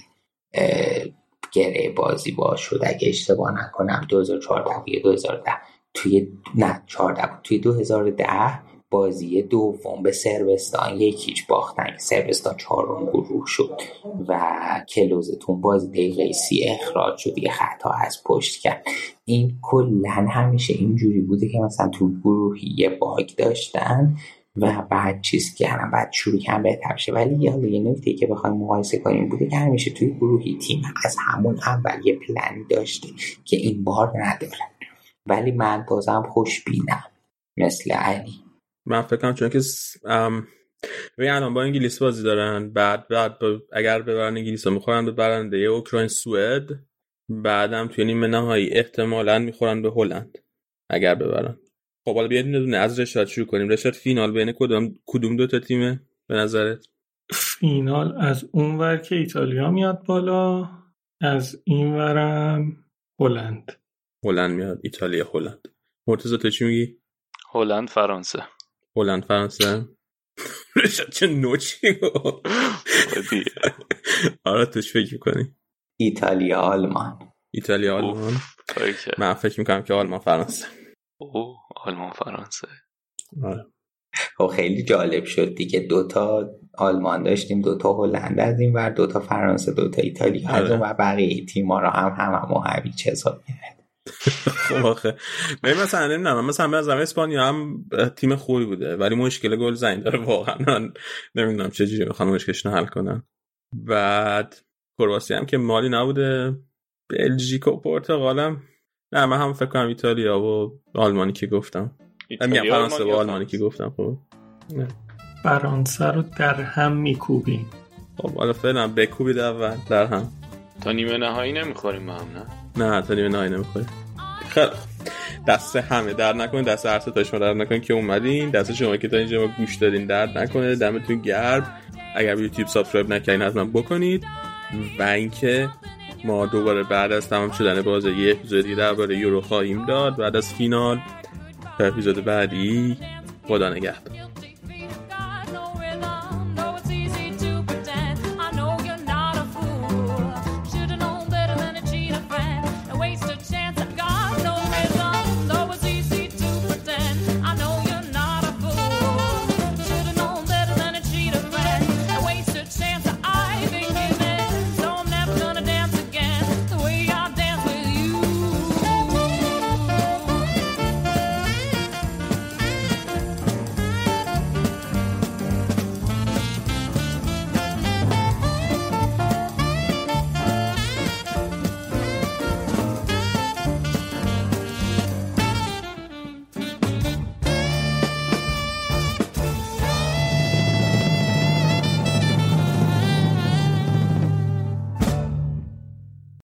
گره بازی باز شد. اگه اشتباه نکنم 2014 یا 2010 توی نه 14 توی 2010 بازی دوم به سربستان یکیچ باختن. سربستان چهارم گروه شد و کلوزتون بازی دقیقه سی اخراج شد. یه خطا از پشت کرد. این کلا همیشه اینجوری بوده که مثلا تو گروهی یه باگ داشتن و بعد چیز کردن بعد شروع کردن بهتر شه ولی یه یه نکته که بخوایم مقایسه کنیم بوده که همیشه توی گروهی تیم از همون اول یه پلنی داشته که این بار نداره. ولی من بازم خوش بینم مثل علی. من فکرم چون که روی الان با انگلیس بازی دارن بعد بعد اگر ببرن انگلیس رو می‌خورن به برنده اوکراین سوئد بعدم توی نیمه نهایی احتمالا می‌خورن به هلند اگر ببرن. خب حالا بیاید دونه از رشاد شروع کنیم. رشاد فینال بین کدوم کدوم دو تا تیمه به نظرت؟ فینال از اون ور که ایتالیا میاد بالا از این ورم هلند. هلند میاد ایتالیا هلند. مرتضی تو چی میگی؟ هلند فرانسه. هلند فرانسه؟ رشاد چه نوچی آره توش فکر کنی ایتالیا آلمان. ایتالیا آلمان؟ من فکر می‌کنم که آلمان فرانسه. او آلمان فرانسه. آره. خب خیلی جالب شد دیگه. دوتا آلمان داشتیم دوتا هلند از این ور دوتا فرانسه دوتا ایتالیا. از اون و بقیه تیما رو هم هم هم هویچ حساب خب آخه. مثلا نمی‌دونم مثلا از اسپانیا هم تیم خوبی بوده ولی مشکل گل زنگ داره واقعا. نمی‌دونم چجوری می‌خوان مشکلش حل کنن. بعد کرواسی هم که مالی نبوده. بلژیک و پرتغال هم نه من هم فکر کنم ایتالیا و آلمانی که گفتم. میگم فرانسه و آلمانی که گفتم خب. فرانسه رو در هم میکوبیم. خب حالا فعلا بکوبید اول در هم. تا نیمه نهایی نمی‌خوریم با هم نه؟ نه تا نیمه نهایی نمی‌خوریم خیلی دست همه در نکنه دست هر تا شما در نکنه که اومدین. دست شما که تا اینجا گوش دادین درد نکنه. دمتون گرم. اگر به YouTube subscribe نکردین حتما بکنید. و اینکه ما دوباره بعد از تمام شدن بازی یه اپیزودی درباره یورو خواهیم داد. بعد از فینال اپیزود بعدی خدا نگهدار.